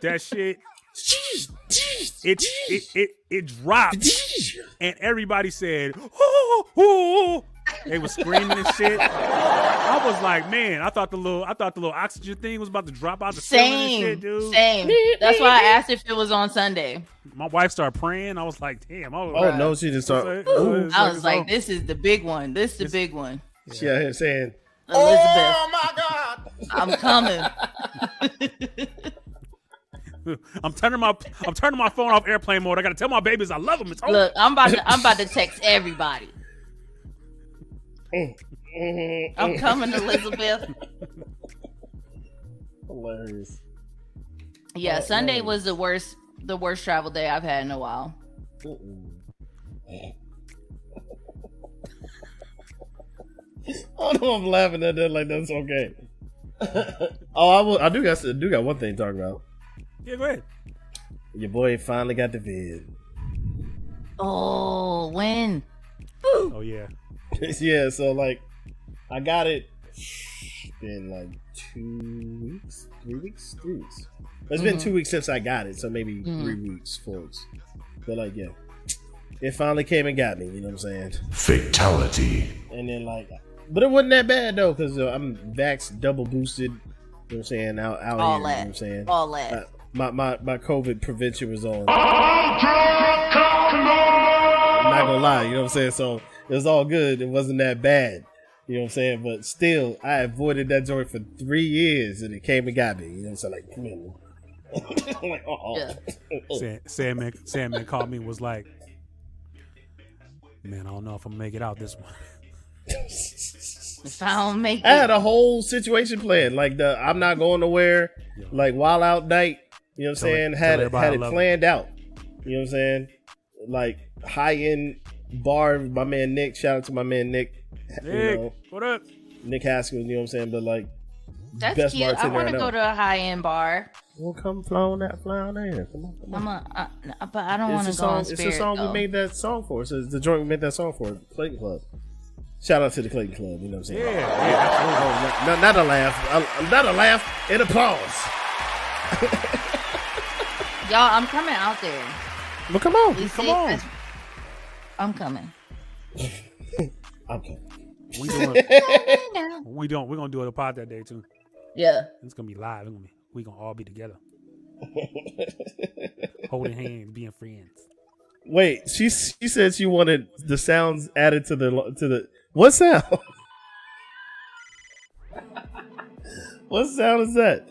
[SPEAKER 2] that shit it it it, it dropped and everybody said, oh, oh. oh They were screaming and shit. I was like, man, I thought the little I thought the little oxygen thing was about to drop out the ceiling and
[SPEAKER 3] Same,
[SPEAKER 2] shit, dude.
[SPEAKER 3] same. That's why I asked if it was on Sunday.
[SPEAKER 2] My wife started praying. I was like, damn, I was
[SPEAKER 4] Oh
[SPEAKER 2] like,
[SPEAKER 4] no! She just
[SPEAKER 2] it's
[SPEAKER 4] started.
[SPEAKER 2] like-
[SPEAKER 3] I was
[SPEAKER 2] it's
[SPEAKER 3] like, "This is the big one. This is the big one."
[SPEAKER 4] she out here saying,
[SPEAKER 3] Elizabeth, oh,
[SPEAKER 4] my god!"
[SPEAKER 3] I'm coming.
[SPEAKER 2] I'm turning my I'm turning my phone off airplane mode. I gotta tell my babies I love them. It's over.
[SPEAKER 3] Look, I'm about to I'm about to text everybody.
[SPEAKER 4] Mm-hmm.
[SPEAKER 3] I'm coming, Elizabeth.
[SPEAKER 4] Hilarious.
[SPEAKER 3] Yeah, Sunday
[SPEAKER 4] nice.
[SPEAKER 3] was the worst the worst travel day I've had in a while.
[SPEAKER 4] Oh no, I'm laughing at that like that's okay. oh, I will. I do got do got one thing to talk about.
[SPEAKER 2] Yeah, go ahead.
[SPEAKER 4] Your boy finally got the vid.
[SPEAKER 3] Oh, when?
[SPEAKER 2] Oh yeah.
[SPEAKER 4] yeah, so like, I got it. Been like two weeks, three weeks, three weeks. It's been
[SPEAKER 3] Mhm.
[SPEAKER 4] two weeks since I got it, so maybe
[SPEAKER 3] Mhm.
[SPEAKER 4] three weeks, four weeks. But like, yeah, it finally came and got me. You know what I'm saying?
[SPEAKER 5] Fatality.
[SPEAKER 4] And then like, but it wasn't that bad though, because uh, I'm vax double boosted. You know what I'm saying? Out, out
[SPEAKER 3] All
[SPEAKER 4] here. You know what I'm saying?
[SPEAKER 3] All that.
[SPEAKER 4] Uh, my, my my COVID prevention was on. I'm not gonna lie, you know what I'm saying? So it was all good. It wasn't that bad. You know what I'm saying? But still, I avoided that joint for three years and it came and got me. You know what I'm saying? Like, come in. I'm like, oh,
[SPEAKER 3] Yeah.
[SPEAKER 2] Sam, Sandman, Sandman called me and was like, "Man, I don't know if I'm gonna make it out this one."
[SPEAKER 3] If I don't make it,
[SPEAKER 4] I had a whole situation planned. Like the I'm not going nowhere, like while out night. You know what I'm saying?
[SPEAKER 2] it-
[SPEAKER 4] had it had
[SPEAKER 2] I
[SPEAKER 4] it
[SPEAKER 2] love
[SPEAKER 4] planned out. You know what I'm saying? Like high end bar. My man Nick. Shout out to my man Nick. You
[SPEAKER 2] Nick,
[SPEAKER 4] know
[SPEAKER 2] what up?
[SPEAKER 4] Nick Haskell. You know what I'm saying? But like
[SPEAKER 3] that's
[SPEAKER 4] best
[SPEAKER 3] cute. I want to go to a high end bar.
[SPEAKER 4] Well, come fly on that, fly on there. Come on, come on.
[SPEAKER 3] I'm a, uh, but I don't want to
[SPEAKER 4] a
[SPEAKER 3] go
[SPEAKER 4] song.
[SPEAKER 3] on
[SPEAKER 4] It's
[SPEAKER 3] Spirit.
[SPEAKER 4] a song
[SPEAKER 3] though.
[SPEAKER 4] we made that song for. It's the joint we made that song for. Clayton Club. Shout out to the Clayton Club. You know what I'm saying?
[SPEAKER 2] yeah.
[SPEAKER 4] Oh, not, not a laugh. A- Not a laugh. And applause.
[SPEAKER 3] Y'all, I'm coming out there.
[SPEAKER 4] But come on.
[SPEAKER 3] We
[SPEAKER 2] Come
[SPEAKER 3] see-
[SPEAKER 2] on.
[SPEAKER 3] I'm coming.
[SPEAKER 4] Okay.
[SPEAKER 2] We doing, we don't. We're gonna do it a pod that day too.
[SPEAKER 3] Yeah.
[SPEAKER 2] It's gonna be live. It's gonna be, we gonna all be together, holding hands, being friends.
[SPEAKER 4] Wait, she she said she wanted the sounds added to the to the what sound? what sound is that?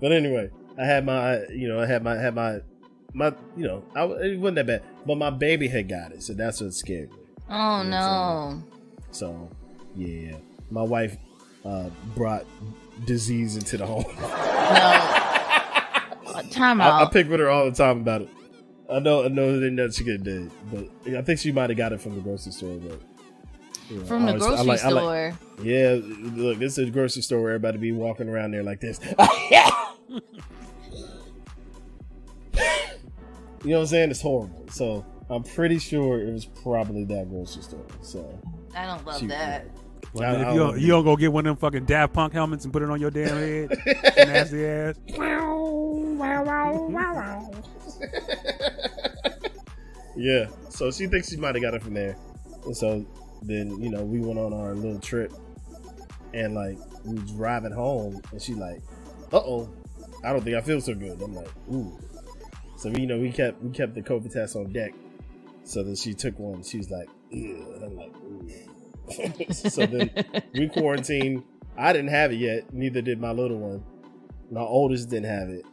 [SPEAKER 4] but anyway, I had my you know I had my had my my you know I, it wasn't that bad, but my baby had got it, so that's what scared me.
[SPEAKER 3] Oh no.
[SPEAKER 4] So yeah, my wife uh, brought disease into the home.
[SPEAKER 3] No. Time
[SPEAKER 4] I, I pick with her all the time about it. I know, I know, that nothing she could do, but I think she might have got it from the grocery store. But you know,
[SPEAKER 3] From the grocery
[SPEAKER 4] like- I like-
[SPEAKER 3] store.
[SPEAKER 4] yeah, look, this is a grocery store where everybody be walking around there like this. you know what I'm saying? It's horrible. So I'm pretty sure it was probably that grocery store. So
[SPEAKER 3] I don't love
[SPEAKER 4] she-
[SPEAKER 3] that.
[SPEAKER 2] Well,
[SPEAKER 4] I-
[SPEAKER 2] if
[SPEAKER 4] I
[SPEAKER 2] you
[SPEAKER 4] don't-
[SPEAKER 2] don't, you don't go get one of them fucking Daft Punk helmets and put it on your damn head, nasty ass.
[SPEAKER 4] yeah, so she thinks she might have got it from there. And so then you know we went on our little trip, and like we was driving home, and she like, uh oh, I don't think I feel so good. I'm like, ooh. So you know we kept we kept the COVID test on deck. So then she took one. She's like, Ew. and I'm like, so then we quarantined. I didn't have it yet. Neither did my little one. My oldest didn't have it.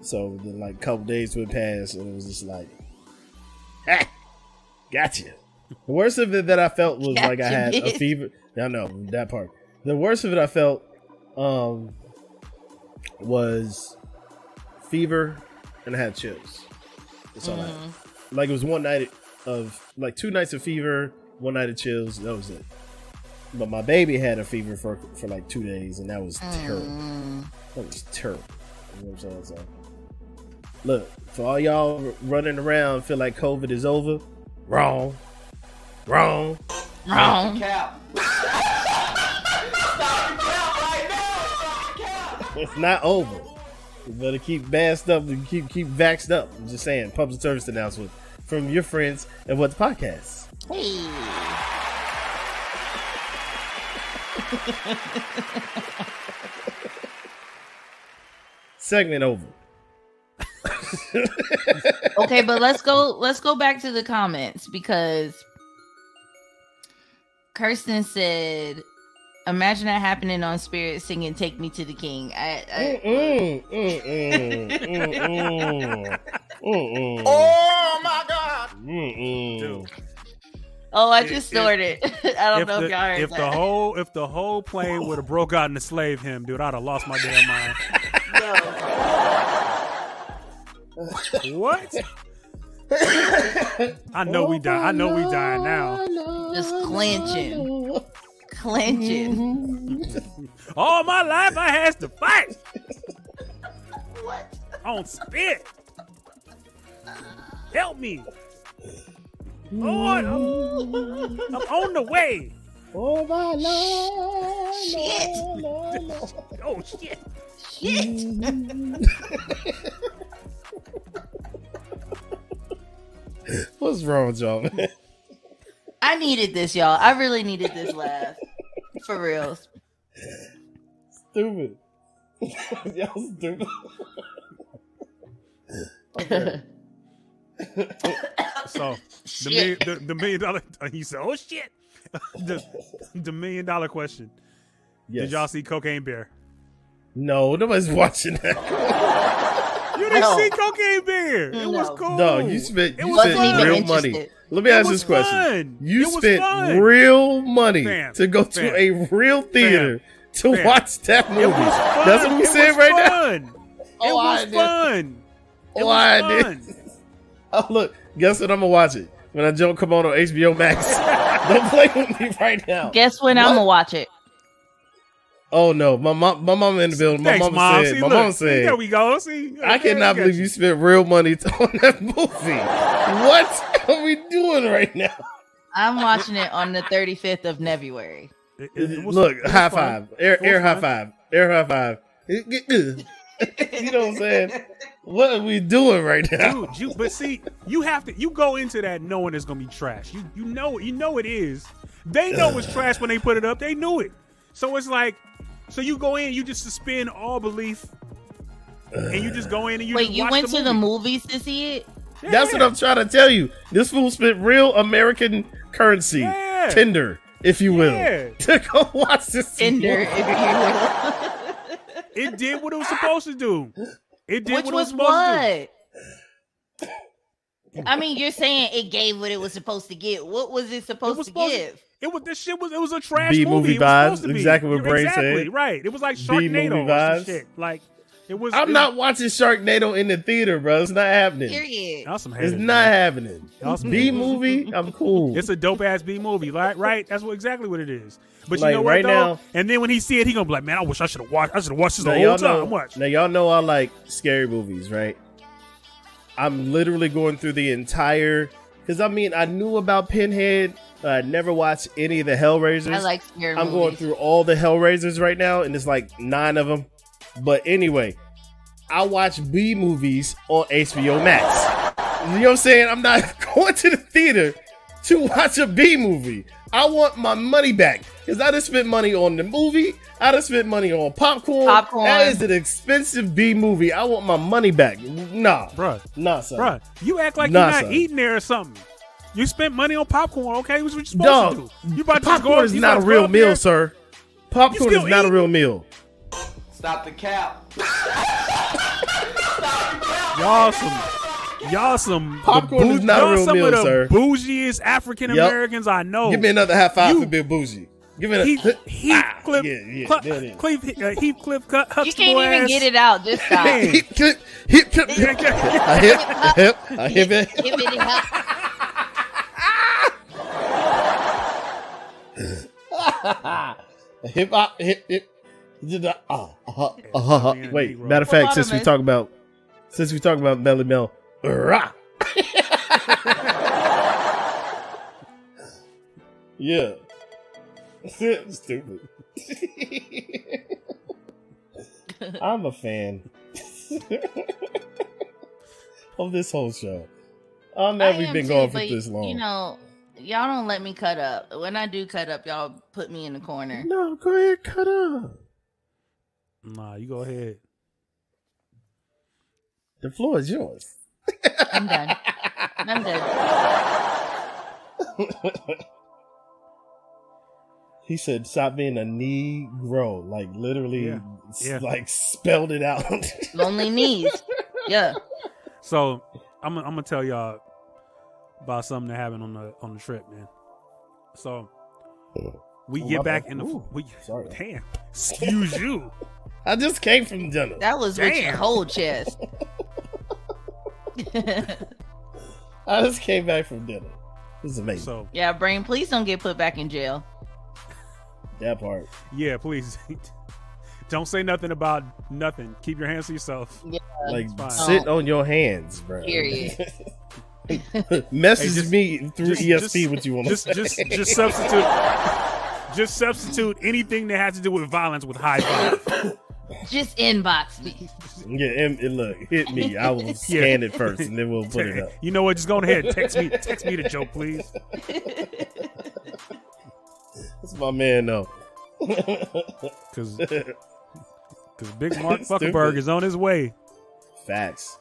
[SPEAKER 4] So then, like, a couple days would pass, and it was just like, ah, gotcha. The worst of it that I felt was like I
[SPEAKER 3] Gotcha,
[SPEAKER 4] had a fever. I know that part. The worst of it I felt um was fever, and I had chills. That's all I had. Like it was one night of like two nights of fever, one night of chills. That was it. But my baby had a fever for for like two days, and that was terrible.
[SPEAKER 3] Mm.
[SPEAKER 4] That was terrible. You know what I'm saying? So, look, for all y'all running around feel like COVID is over, wrong, wrong.
[SPEAKER 3] Wrong.
[SPEAKER 4] It's not over. You better keep masked up and keep keep vaxxed up. I'm just saying, public service announcement from your friends at What the Podcast.
[SPEAKER 3] Hey.
[SPEAKER 4] Segment over.
[SPEAKER 3] Okay, but let's go. Let's go back to the comments because Kirsten said, "Imagine that happening on Spirit singing "Take Me to the King." I, I
[SPEAKER 4] Mm-mm, mm-mm, mm-mm, mm-mm,
[SPEAKER 1] Oh my God!
[SPEAKER 4] mm-mm.
[SPEAKER 2] Dude,
[SPEAKER 3] oh, I just
[SPEAKER 2] if-
[SPEAKER 3] snorted. I don't
[SPEAKER 2] if
[SPEAKER 3] know
[SPEAKER 2] the,
[SPEAKER 3] if y'all heard
[SPEAKER 2] if the whole if the whole plane would have broke out and enslaved him, dude, I'd have lost my damn mind. what? I know we die. I know we die now.
[SPEAKER 3] Just clenching, clenching.
[SPEAKER 2] All my life I has to fight. what? On spit. Help me. Lord, I'm, I'm on the way.
[SPEAKER 4] Oh my lord!
[SPEAKER 3] Shit.
[SPEAKER 4] Lord, Lord.
[SPEAKER 2] Oh shit.
[SPEAKER 3] Shit.
[SPEAKER 4] What's wrong with y'all, man?
[SPEAKER 3] I needed this, y'all. I really needed this laugh. For real.
[SPEAKER 4] Stupid. y'all stupid. Okay.
[SPEAKER 2] So the million, the, the million dollar. He said, "Oh shit." the, the million dollar question.
[SPEAKER 4] Yes.
[SPEAKER 2] Did y'all see Cocaine Bear?
[SPEAKER 4] No, nobody's watching that.
[SPEAKER 2] You didn't
[SPEAKER 3] No.
[SPEAKER 2] see Cocaine Bear. It was
[SPEAKER 3] No.
[SPEAKER 2] cool.
[SPEAKER 4] No, you spent you spent real
[SPEAKER 3] interested.
[SPEAKER 4] money. Let me ask
[SPEAKER 2] was
[SPEAKER 4] this question:
[SPEAKER 2] fun.
[SPEAKER 4] You
[SPEAKER 2] It
[SPEAKER 4] spent real money
[SPEAKER 2] Fam.
[SPEAKER 4] to go to
[SPEAKER 2] Fam.
[SPEAKER 4] a real theater to
[SPEAKER 2] Fam.
[SPEAKER 4] watch that movie.
[SPEAKER 2] It was fun.
[SPEAKER 4] That's what I'm
[SPEAKER 2] It
[SPEAKER 4] saying
[SPEAKER 2] was
[SPEAKER 4] right now.
[SPEAKER 2] fun.
[SPEAKER 4] Oh,
[SPEAKER 2] it oh, was
[SPEAKER 4] I did.
[SPEAKER 2] fun. It
[SPEAKER 4] Oh,
[SPEAKER 2] was
[SPEAKER 4] I did.
[SPEAKER 2] fun.
[SPEAKER 4] Oh look, guess what? I'm gonna watch it when that joke come on on HBO Max. Don't play with me right now.
[SPEAKER 3] Guess when I'm gonna watch it.
[SPEAKER 4] Oh no, my mom, my mom in the building. My
[SPEAKER 2] Thanks,
[SPEAKER 4] mom
[SPEAKER 2] mom.
[SPEAKER 4] said,
[SPEAKER 2] See,
[SPEAKER 4] my
[SPEAKER 2] look,
[SPEAKER 4] mom
[SPEAKER 2] see,
[SPEAKER 4] said,
[SPEAKER 2] there we go. See,
[SPEAKER 4] I cannot
[SPEAKER 2] got
[SPEAKER 4] believe you spent real money on that movie. what are we doing right now?
[SPEAKER 3] I'm watching it on the 35th of February.
[SPEAKER 2] It- it- it
[SPEAKER 4] Look,
[SPEAKER 2] it
[SPEAKER 4] high
[SPEAKER 2] fun.
[SPEAKER 4] five, air, air high five, air high five. you know what I'm saying? What are we doing right now?
[SPEAKER 2] Dude, you, but see, you have to. You go into that knowing it's gonna be trash. You you know you know it is. They know it's trash when they put it up. They knew it. So it's like, so you go in, you just suspend all belief, and you just go in and you
[SPEAKER 3] Wait,
[SPEAKER 2] just
[SPEAKER 3] you
[SPEAKER 2] watch
[SPEAKER 3] went
[SPEAKER 2] the
[SPEAKER 3] to the movies to see it?
[SPEAKER 4] That's what I'm trying to tell you. This fool spent real American currency,
[SPEAKER 2] Yeah.
[SPEAKER 4] tender, if you will,
[SPEAKER 2] Yeah.
[SPEAKER 4] to go watch this.
[SPEAKER 3] Tinder, if you will.
[SPEAKER 2] It did what it was supposed to do. It did
[SPEAKER 3] Which
[SPEAKER 2] what it was
[SPEAKER 3] was
[SPEAKER 2] supposed to
[SPEAKER 3] what? I mean, you're saying it gave what it was supposed to get. What was it
[SPEAKER 2] do. It
[SPEAKER 3] supposed
[SPEAKER 2] was
[SPEAKER 3] to
[SPEAKER 2] supposed
[SPEAKER 3] give?
[SPEAKER 2] To, it was this shit was it was a trash
[SPEAKER 4] B
[SPEAKER 2] movie.
[SPEAKER 4] movie
[SPEAKER 2] It was
[SPEAKER 4] vibes,
[SPEAKER 2] supposed to be.
[SPEAKER 4] exactly what Brain
[SPEAKER 2] exactly,
[SPEAKER 4] said.
[SPEAKER 2] Right. It was like
[SPEAKER 4] B movie
[SPEAKER 2] Sharknado or
[SPEAKER 4] vibes.
[SPEAKER 2] some shit. Like it was.
[SPEAKER 4] I'm
[SPEAKER 2] it-
[SPEAKER 4] not watching Sharknado in the theater, bro. It's not happening.
[SPEAKER 3] Period.
[SPEAKER 2] Y'all some
[SPEAKER 4] It's not
[SPEAKER 2] man.
[SPEAKER 4] happening.
[SPEAKER 2] Y'all some
[SPEAKER 4] B movie, I'm cool.
[SPEAKER 2] It's a dope ass B movie, right? Right. That's what exactly what it is. But you
[SPEAKER 4] Like,
[SPEAKER 2] know what
[SPEAKER 4] right
[SPEAKER 2] though?
[SPEAKER 4] now-
[SPEAKER 2] and then when he see it, he gonna be like, "Man, I wish I should have watched. I should have watched this
[SPEAKER 4] now
[SPEAKER 2] the whole time."
[SPEAKER 4] know.
[SPEAKER 2] Watch.
[SPEAKER 4] Now y'all know I like scary movies, right? I'm literally going through the entire because I mean I knew about Pinhead. I never watched any of the Hellraisers.
[SPEAKER 3] I like scary
[SPEAKER 4] I'm
[SPEAKER 3] movies.
[SPEAKER 4] going through all the Hellraisers right now, and it's like nine of them. But anyway, I watch B movies on HBO Max. You know what I'm saying? I'm not going to the theater to watch a B movie. I want my money back because I just spent money on the movie. I just spent money on popcorn.
[SPEAKER 3] Popcorn.
[SPEAKER 4] That is an expensive B movie. I want my money back. Nah,
[SPEAKER 2] Bruh,
[SPEAKER 4] nah, son.
[SPEAKER 2] bruh, you act like
[SPEAKER 4] Nah,
[SPEAKER 2] you're not
[SPEAKER 4] son.
[SPEAKER 2] eating there or something. You spent money on popcorn, okay? What's what you supposed
[SPEAKER 4] Dog,
[SPEAKER 2] to do? You about to go
[SPEAKER 4] popcorn is
[SPEAKER 2] you
[SPEAKER 4] not a
[SPEAKER 2] about to go
[SPEAKER 4] real meal,
[SPEAKER 2] there-
[SPEAKER 4] sir. Popcorn is not a real meal.
[SPEAKER 6] Stop the cap.
[SPEAKER 2] Y'all some, y'all some. the
[SPEAKER 4] Popcorn is not a
[SPEAKER 2] y'all
[SPEAKER 4] real
[SPEAKER 2] some
[SPEAKER 4] meal,
[SPEAKER 2] of the
[SPEAKER 4] sir.
[SPEAKER 2] bougiest African Americans I know.
[SPEAKER 4] Give me another high five
[SPEAKER 2] You-
[SPEAKER 4] for Bill Bougie. Give me a
[SPEAKER 2] Heath, Heathcliff,
[SPEAKER 4] Ah, yeah, yeah,
[SPEAKER 2] Cl-
[SPEAKER 4] there it is.
[SPEAKER 2] Cleve- uh, Heathcliff Cut
[SPEAKER 3] You
[SPEAKER 2] Huxtable
[SPEAKER 3] can't even
[SPEAKER 2] ass.
[SPEAKER 3] get it out. Just stop.
[SPEAKER 2] Man.
[SPEAKER 4] hip, clip, hip, clip, hip, a hip, a hip, a hip, it.
[SPEAKER 3] Hippity hop.
[SPEAKER 4] a hip, hop, hip, hip. Ah, uh-huh, uh-huh.
[SPEAKER 2] Yeah,
[SPEAKER 4] Wait, matter of fact, since we talk about, since we talk about Melly Mel, rah. yeah. Stupid. I'm a fan of this whole show. I'm
[SPEAKER 3] I
[SPEAKER 4] glad we've
[SPEAKER 3] am
[SPEAKER 4] been
[SPEAKER 3] too,
[SPEAKER 4] going for
[SPEAKER 3] but,
[SPEAKER 4] this long.
[SPEAKER 3] You know, y'all don't let me cut up. When I do cut up, y'all put me in the corner.
[SPEAKER 4] no, go ahead, cut up.
[SPEAKER 2] Nah, you go ahead.
[SPEAKER 4] The floor is yours.
[SPEAKER 3] I'm done. I'm done.
[SPEAKER 4] He said, "Stop being a Negro." Like literally,
[SPEAKER 2] Yeah.
[SPEAKER 4] s-
[SPEAKER 2] Yeah.
[SPEAKER 4] like spelled it out.
[SPEAKER 3] Lonely knees. Yeah.
[SPEAKER 2] So I'm I'm gonna tell y'all about something that happened on the on the trip, man. So we
[SPEAKER 4] Oh,
[SPEAKER 2] get back
[SPEAKER 4] bad.
[SPEAKER 2] in the
[SPEAKER 4] Ooh,
[SPEAKER 2] we
[SPEAKER 4] sorry.
[SPEAKER 2] damn excuse you.
[SPEAKER 4] I just came from dinner.
[SPEAKER 3] That was with your whole chest.
[SPEAKER 4] I just came back from dinner. This is amazing.
[SPEAKER 2] So
[SPEAKER 3] yeah, brain, please don't get put back in jail.
[SPEAKER 4] that part.
[SPEAKER 2] yeah, please don't say nothing about nothing. Keep your hands to yourself.
[SPEAKER 4] Like sit on your hands, bro.
[SPEAKER 3] Period.
[SPEAKER 4] Message
[SPEAKER 2] Hey, just-
[SPEAKER 4] me through
[SPEAKER 2] just-
[SPEAKER 4] ESP
[SPEAKER 2] just-
[SPEAKER 4] what you want to
[SPEAKER 2] Just just just substitute just substitute anything that has to do with violence with high five.
[SPEAKER 3] Just inbox me.
[SPEAKER 4] Yeah, and, and look, hit me. I will scan it first, and then we'll put it up.
[SPEAKER 2] You know what? Just go ahead. and Text me. Text me the joke, please.
[SPEAKER 4] That's my man, though.
[SPEAKER 2] Because because Big Mark
[SPEAKER 4] Stupid.
[SPEAKER 2] Zuckerberg is on his way.
[SPEAKER 4] Facts.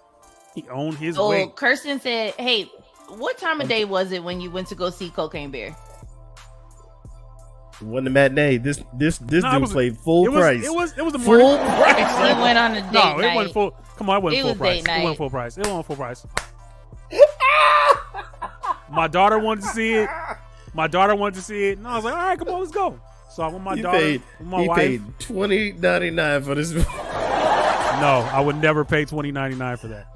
[SPEAKER 2] He on his
[SPEAKER 3] Oh,
[SPEAKER 2] way.
[SPEAKER 3] Kirsten said, "Hey, what time of day was it when you went to go see Cocaine Bear?"
[SPEAKER 4] It wasn't a matinee. This this this
[SPEAKER 2] No,
[SPEAKER 4] dude
[SPEAKER 2] was-
[SPEAKER 4] played full
[SPEAKER 2] it was,
[SPEAKER 4] price.
[SPEAKER 2] It was. It was the
[SPEAKER 4] full
[SPEAKER 2] morning.
[SPEAKER 3] He
[SPEAKER 4] price.
[SPEAKER 3] went on a date
[SPEAKER 2] No, it
[SPEAKER 3] night.
[SPEAKER 2] wasn't full. Come on, it wasn't
[SPEAKER 3] It
[SPEAKER 2] full
[SPEAKER 3] was
[SPEAKER 2] price. It wasn't full price. It wasn't full price. my daughter wanted to see it. My daughter wanted to see it, and I was like, "All right, come on, let's go." So I went with my
[SPEAKER 4] he
[SPEAKER 2] daughter,
[SPEAKER 4] paid.
[SPEAKER 2] my
[SPEAKER 4] He
[SPEAKER 2] wife.
[SPEAKER 4] paid twenty ninety nine for this.
[SPEAKER 2] No, I would never pay twenty ninety nine for that.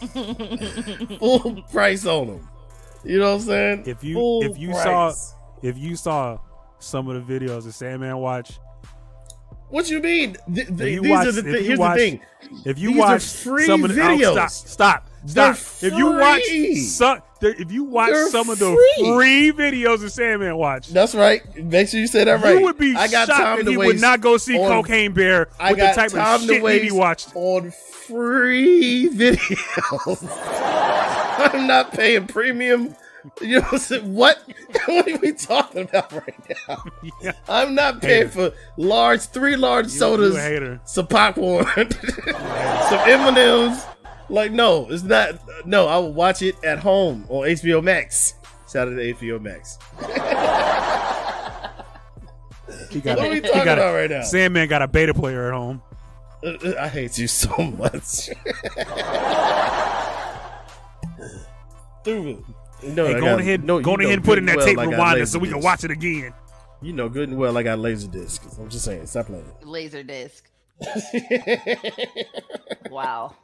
[SPEAKER 4] full price on them. You know what I'm saying?
[SPEAKER 2] If you
[SPEAKER 4] Full
[SPEAKER 2] if you
[SPEAKER 4] price.
[SPEAKER 2] saw if you saw some of the videos that Sandman watch,
[SPEAKER 4] what you mean? Th- th-
[SPEAKER 2] you
[SPEAKER 4] these
[SPEAKER 2] watch-
[SPEAKER 4] are the
[SPEAKER 2] you
[SPEAKER 4] here's
[SPEAKER 2] watch-
[SPEAKER 4] the thing.
[SPEAKER 2] if you
[SPEAKER 4] These
[SPEAKER 2] watch
[SPEAKER 4] free
[SPEAKER 2] some of the oh,
[SPEAKER 4] videos.
[SPEAKER 2] oh, stop stop stop. If you watch some, if you watch
[SPEAKER 4] They're
[SPEAKER 2] some of the
[SPEAKER 4] free.
[SPEAKER 2] free videos that Sandman watch,
[SPEAKER 4] That's right. Make sure you say that right.
[SPEAKER 2] you would be
[SPEAKER 4] I got
[SPEAKER 2] shocked
[SPEAKER 4] time
[SPEAKER 2] if he would not go see
[SPEAKER 4] on-
[SPEAKER 2] Cocaine Bear
[SPEAKER 4] I
[SPEAKER 2] with the type of shit that he watched.
[SPEAKER 4] on free videos. I'm not paying premium. You know what What? what are we talking about right now?
[SPEAKER 2] Yeah.
[SPEAKER 4] I'm not paying for large, three large sodas,
[SPEAKER 2] you a
[SPEAKER 4] some popcorn, some M&Ms. Like, no, it's not. No, I will watch it at home on HBO Max. Shout out to HBO Max.
[SPEAKER 2] He got,
[SPEAKER 4] What are we
[SPEAKER 2] he
[SPEAKER 4] talking
[SPEAKER 2] got
[SPEAKER 4] about
[SPEAKER 2] a,
[SPEAKER 4] right now?
[SPEAKER 2] Sandman got a beta player at home.
[SPEAKER 4] Uh, I hate you so much. Stupid. No,
[SPEAKER 2] Hey,
[SPEAKER 4] I
[SPEAKER 2] go ahead,
[SPEAKER 4] no,
[SPEAKER 2] go
[SPEAKER 4] you
[SPEAKER 2] ahead and put in that
[SPEAKER 4] well
[SPEAKER 2] tape
[SPEAKER 4] I got
[SPEAKER 2] rewinder
[SPEAKER 4] laser
[SPEAKER 2] so we can watch it again.
[SPEAKER 4] You know good and well I got laser discs. I'm just saying, stop playing.
[SPEAKER 3] Laser disc. Wow.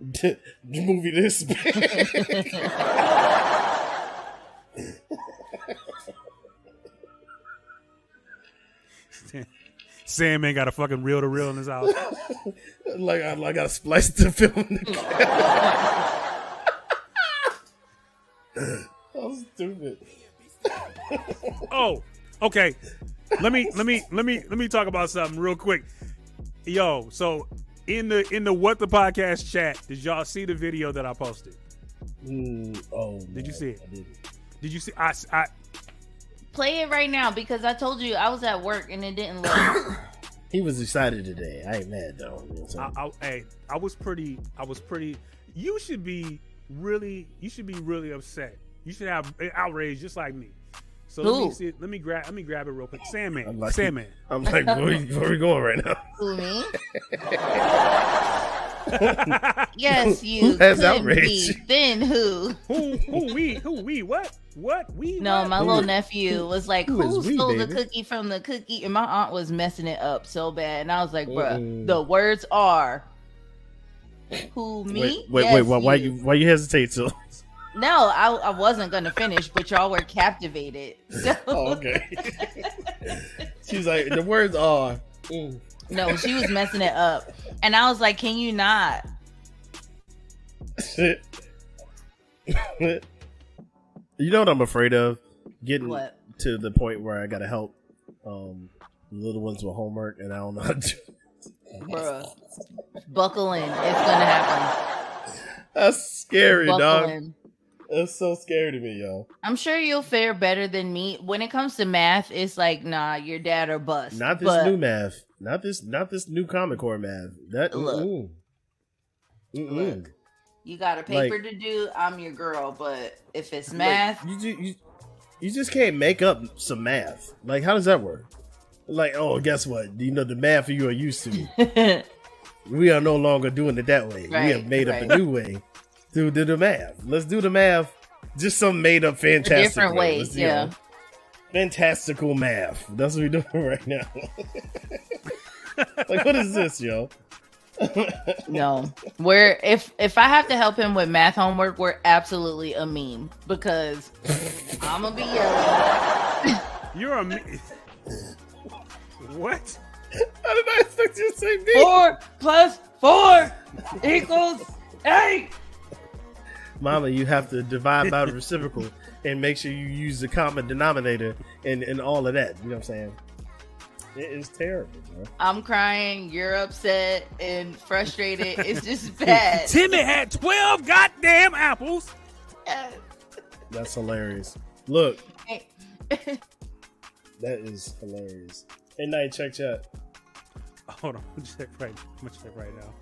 [SPEAKER 4] The movie this.
[SPEAKER 2] sam ain't got a fucking reel to reel in his house.
[SPEAKER 4] like I, like I spliced the film. I'm stupid.
[SPEAKER 2] Oh, okay. Let me let me let me let me talk about something real quick. Yo, so in the in the what the podcast chat, did y'all see the video that I posted?
[SPEAKER 4] Mm, oh,
[SPEAKER 2] Did you see it?
[SPEAKER 4] I didn't.
[SPEAKER 2] Did you see? I, I
[SPEAKER 3] Play it right now because I told you I was at work and it didn't look.
[SPEAKER 4] He was excited today. I ain't mad though. You I'm?
[SPEAKER 2] I, I, hey, I was pretty. I was pretty. You should be really. You should be really upset. You should have outrage just like me. So let me see. Let me grab. Let me grab it real quick. Sandman.
[SPEAKER 4] I'm like-
[SPEAKER 2] Sandman.
[SPEAKER 4] I'm like, where, we- where we going right now?
[SPEAKER 3] Who me? yes, you.
[SPEAKER 4] Who has outrage?
[SPEAKER 3] Then who?
[SPEAKER 2] who? Who? We? Who? We? What? What? We?
[SPEAKER 3] No,
[SPEAKER 2] what?
[SPEAKER 3] my
[SPEAKER 4] Who
[SPEAKER 3] little
[SPEAKER 4] is-
[SPEAKER 3] nephew was like,
[SPEAKER 4] who
[SPEAKER 3] "Who,
[SPEAKER 4] is we,
[SPEAKER 3] stole the
[SPEAKER 4] baby?"
[SPEAKER 3] cookie from the cookie?" And my aunt was messing it up so bad, and I was like, "Bruh, the words are." Who me?
[SPEAKER 4] Wait, wait,
[SPEAKER 3] Yes,
[SPEAKER 4] wait. Why, why you why you hesitate so?
[SPEAKER 3] No, I, I wasn't gonna finish, but y'all were captivated. So,
[SPEAKER 4] Oh, okay. She's like, the words are. mm.
[SPEAKER 3] no, she was messing it up, and I was like, "Can you not?"
[SPEAKER 4] you know what I'm afraid of? Getting
[SPEAKER 3] What?
[SPEAKER 4] to the point where I gotta help um the little ones with homework and I don't know how to
[SPEAKER 3] Bruh, buckle in. It's gonna happen.
[SPEAKER 4] That's scary,
[SPEAKER 3] Buckle
[SPEAKER 4] dog.
[SPEAKER 3] in.
[SPEAKER 4] That's so scary to me, yo.
[SPEAKER 3] I'm sure you'll fare better than me. When it comes to math, it's like, nah, your dad or bust.
[SPEAKER 4] Not this
[SPEAKER 3] But-
[SPEAKER 4] new math. Not this not this new Common Core math. That
[SPEAKER 3] Look.
[SPEAKER 4] mm-mm. Mm-mm.
[SPEAKER 3] Look. You got a paper to do. I'm your girl, but if it's
[SPEAKER 4] Like,
[SPEAKER 3] math,
[SPEAKER 4] you, you you just can't make up some math. Like how does that work? Like, oh, guess what? You know the math you are used to. we are no longer doing it that way. we have made up a new way to do the math. Let's do the math. Just some made up fantastic
[SPEAKER 3] different ways, yeah.
[SPEAKER 4] know, fantastical math. That's what we're doing right now. like, what is this, yo?
[SPEAKER 3] no. We're if if I have to help him with math homework, we're absolutely a meme because I'm gonna be yelling.
[SPEAKER 2] You're a. me- what?
[SPEAKER 4] How did I expect you to say me?
[SPEAKER 3] Four plus four equals eight.
[SPEAKER 4] Mama, you have to divide by the reciprocal and make sure you use the common denominator and, and all of that. You know what I'm saying? It is terrible, bro.
[SPEAKER 3] I'm crying. You're upset and frustrated. It's just bad.
[SPEAKER 2] Timmy had 12 goddamn apples.
[SPEAKER 4] That's hilarious. Look, that is hilarious. Hey, night, check chat.
[SPEAKER 2] Hold on, I'm check right. I'm gonna check right now.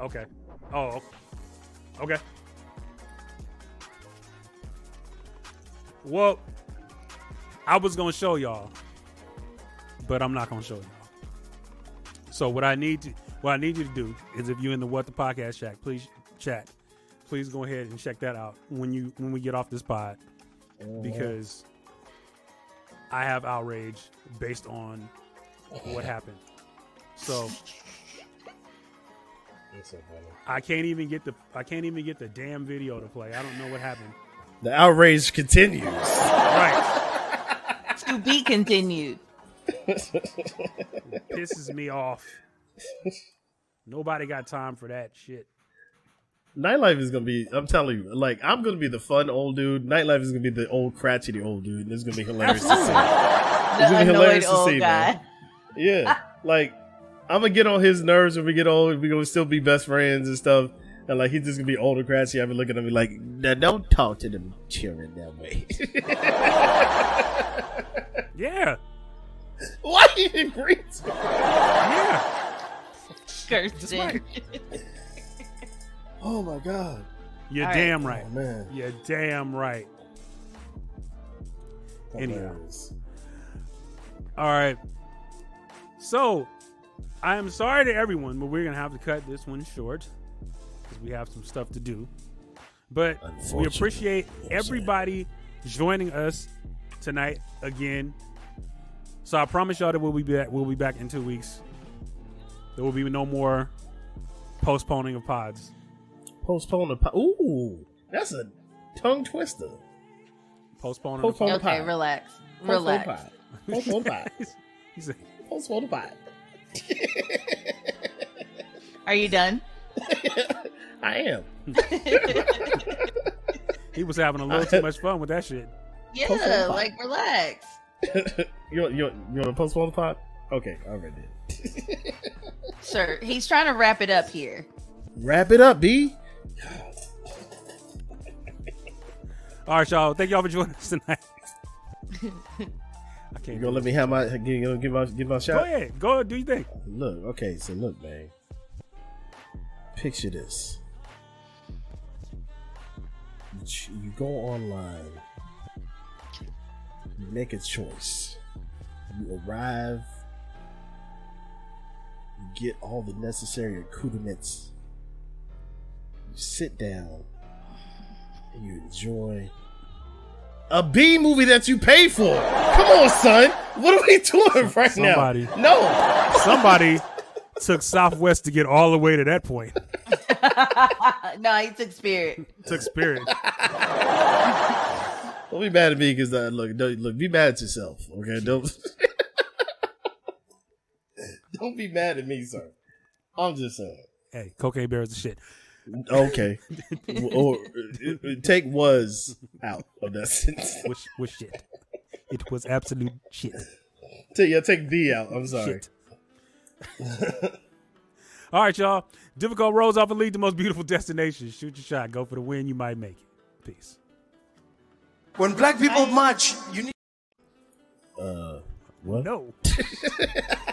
[SPEAKER 2] Okay. Oh. Okay. Well, I was gonna show y'all, but I'm not gonna show y'all. So what I need to, what I need you to do is, if you're in the What the Podcast Shack, please chat. Please go ahead and check that out when you when we get off this pod, mm-hmm. because I have outrage based on what happened. So
[SPEAKER 4] so funny.
[SPEAKER 2] I can't even get the I can't even get the damn video to play. I don't know what happened.
[SPEAKER 4] The outrage continues.
[SPEAKER 2] Right.
[SPEAKER 3] to be continued.
[SPEAKER 2] Pisses me off. Nobody got time for that shit.
[SPEAKER 4] Nytelife is gonna be. I'm telling you, like I'm gonna be the fun old dude. Nytelife is gonna be the old crotchety old dude. And it's gonna be hilarious to see.
[SPEAKER 3] The
[SPEAKER 4] gonna be hilarious to see,
[SPEAKER 3] guy.
[SPEAKER 4] man. Yeah, like I'm gonna get on his nerves when we get old. We gonna still be best friends and stuff. And like he's just gonna be older, crotchety. I've been looking at him like, now don't talk to them children that way.
[SPEAKER 2] Yeah.
[SPEAKER 4] Why he agreed? to-
[SPEAKER 2] Yeah.
[SPEAKER 3] Kirsten.
[SPEAKER 4] Oh my god.
[SPEAKER 2] You're
[SPEAKER 3] All right.
[SPEAKER 2] damn right.
[SPEAKER 4] Oh man.
[SPEAKER 2] You're damn right.
[SPEAKER 4] Anyways.
[SPEAKER 2] All right. So, I am sorry to everyone, but we're going to have to cut this one short because we have some stuff to do. But we appreciate everybody joining us tonight again. So I promise y'all that we'll be back. We'll be back in two weeks. There will be no more postponing of pods.
[SPEAKER 4] Postpone the. Po- Ooh, that's a tongue twister.
[SPEAKER 2] Postponing.
[SPEAKER 4] Postpone
[SPEAKER 3] Okay,
[SPEAKER 4] pod.
[SPEAKER 3] relax.
[SPEAKER 4] Postpone
[SPEAKER 3] Relax.
[SPEAKER 4] the pod. Postpone pod.
[SPEAKER 2] pods. He said,
[SPEAKER 4] Postpone pod.
[SPEAKER 3] Are you done?
[SPEAKER 4] I am.
[SPEAKER 2] he was having a little too much fun with that shit.
[SPEAKER 3] Yeah,
[SPEAKER 4] the pod.
[SPEAKER 3] like relax.
[SPEAKER 4] you want- you want- you want to postpone the pod? Okay, I already did.
[SPEAKER 3] Sir, he's trying to wrap it up here.
[SPEAKER 4] Wrap it up, B.
[SPEAKER 2] All right, y'all. Thank y'all for joining us tonight. I can't.
[SPEAKER 4] You gonna let me have my you gonna give my give my
[SPEAKER 2] Go
[SPEAKER 4] shot?
[SPEAKER 2] ahead. Go. ahead, Do you think?
[SPEAKER 4] Look, okay, so look, man. Picture this. You You go online. You make a choice. You arrive. You get all the necessary accoutrements. You sit down. And you enjoy a B movie that you pay for. Come on, son. What are we doing right
[SPEAKER 2] somebody-
[SPEAKER 4] now? No.
[SPEAKER 2] Somebody took Southwest to get all the way to that point.
[SPEAKER 3] no, he took spirit.
[SPEAKER 2] Took Spirit.
[SPEAKER 4] Don't be mad at me because uh, look, don't, look, be mad at yourself. Okay, don't don't be mad at me, sir. I'm just saying.
[SPEAKER 2] hey, Cocaine Bear is the shit.
[SPEAKER 4] Okay, or uh, take was out of that sentence.
[SPEAKER 2] Was, was shit. It was absolute shit.
[SPEAKER 4] Take, yeah, take the out. I'm sorry.
[SPEAKER 2] Shit. all right, y'all. Difficult roads often lead to most beautiful destinations. Shoot your shot. Go for the win. You might make it. Peace.
[SPEAKER 1] When black people march, you need.
[SPEAKER 4] Uh, what?
[SPEAKER 2] No.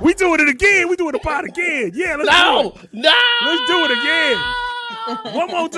[SPEAKER 2] we doing it again. We doing the pot again. Yeah, let's do
[SPEAKER 4] No,
[SPEAKER 2] it.
[SPEAKER 4] no.
[SPEAKER 2] Let's do it again. One more time.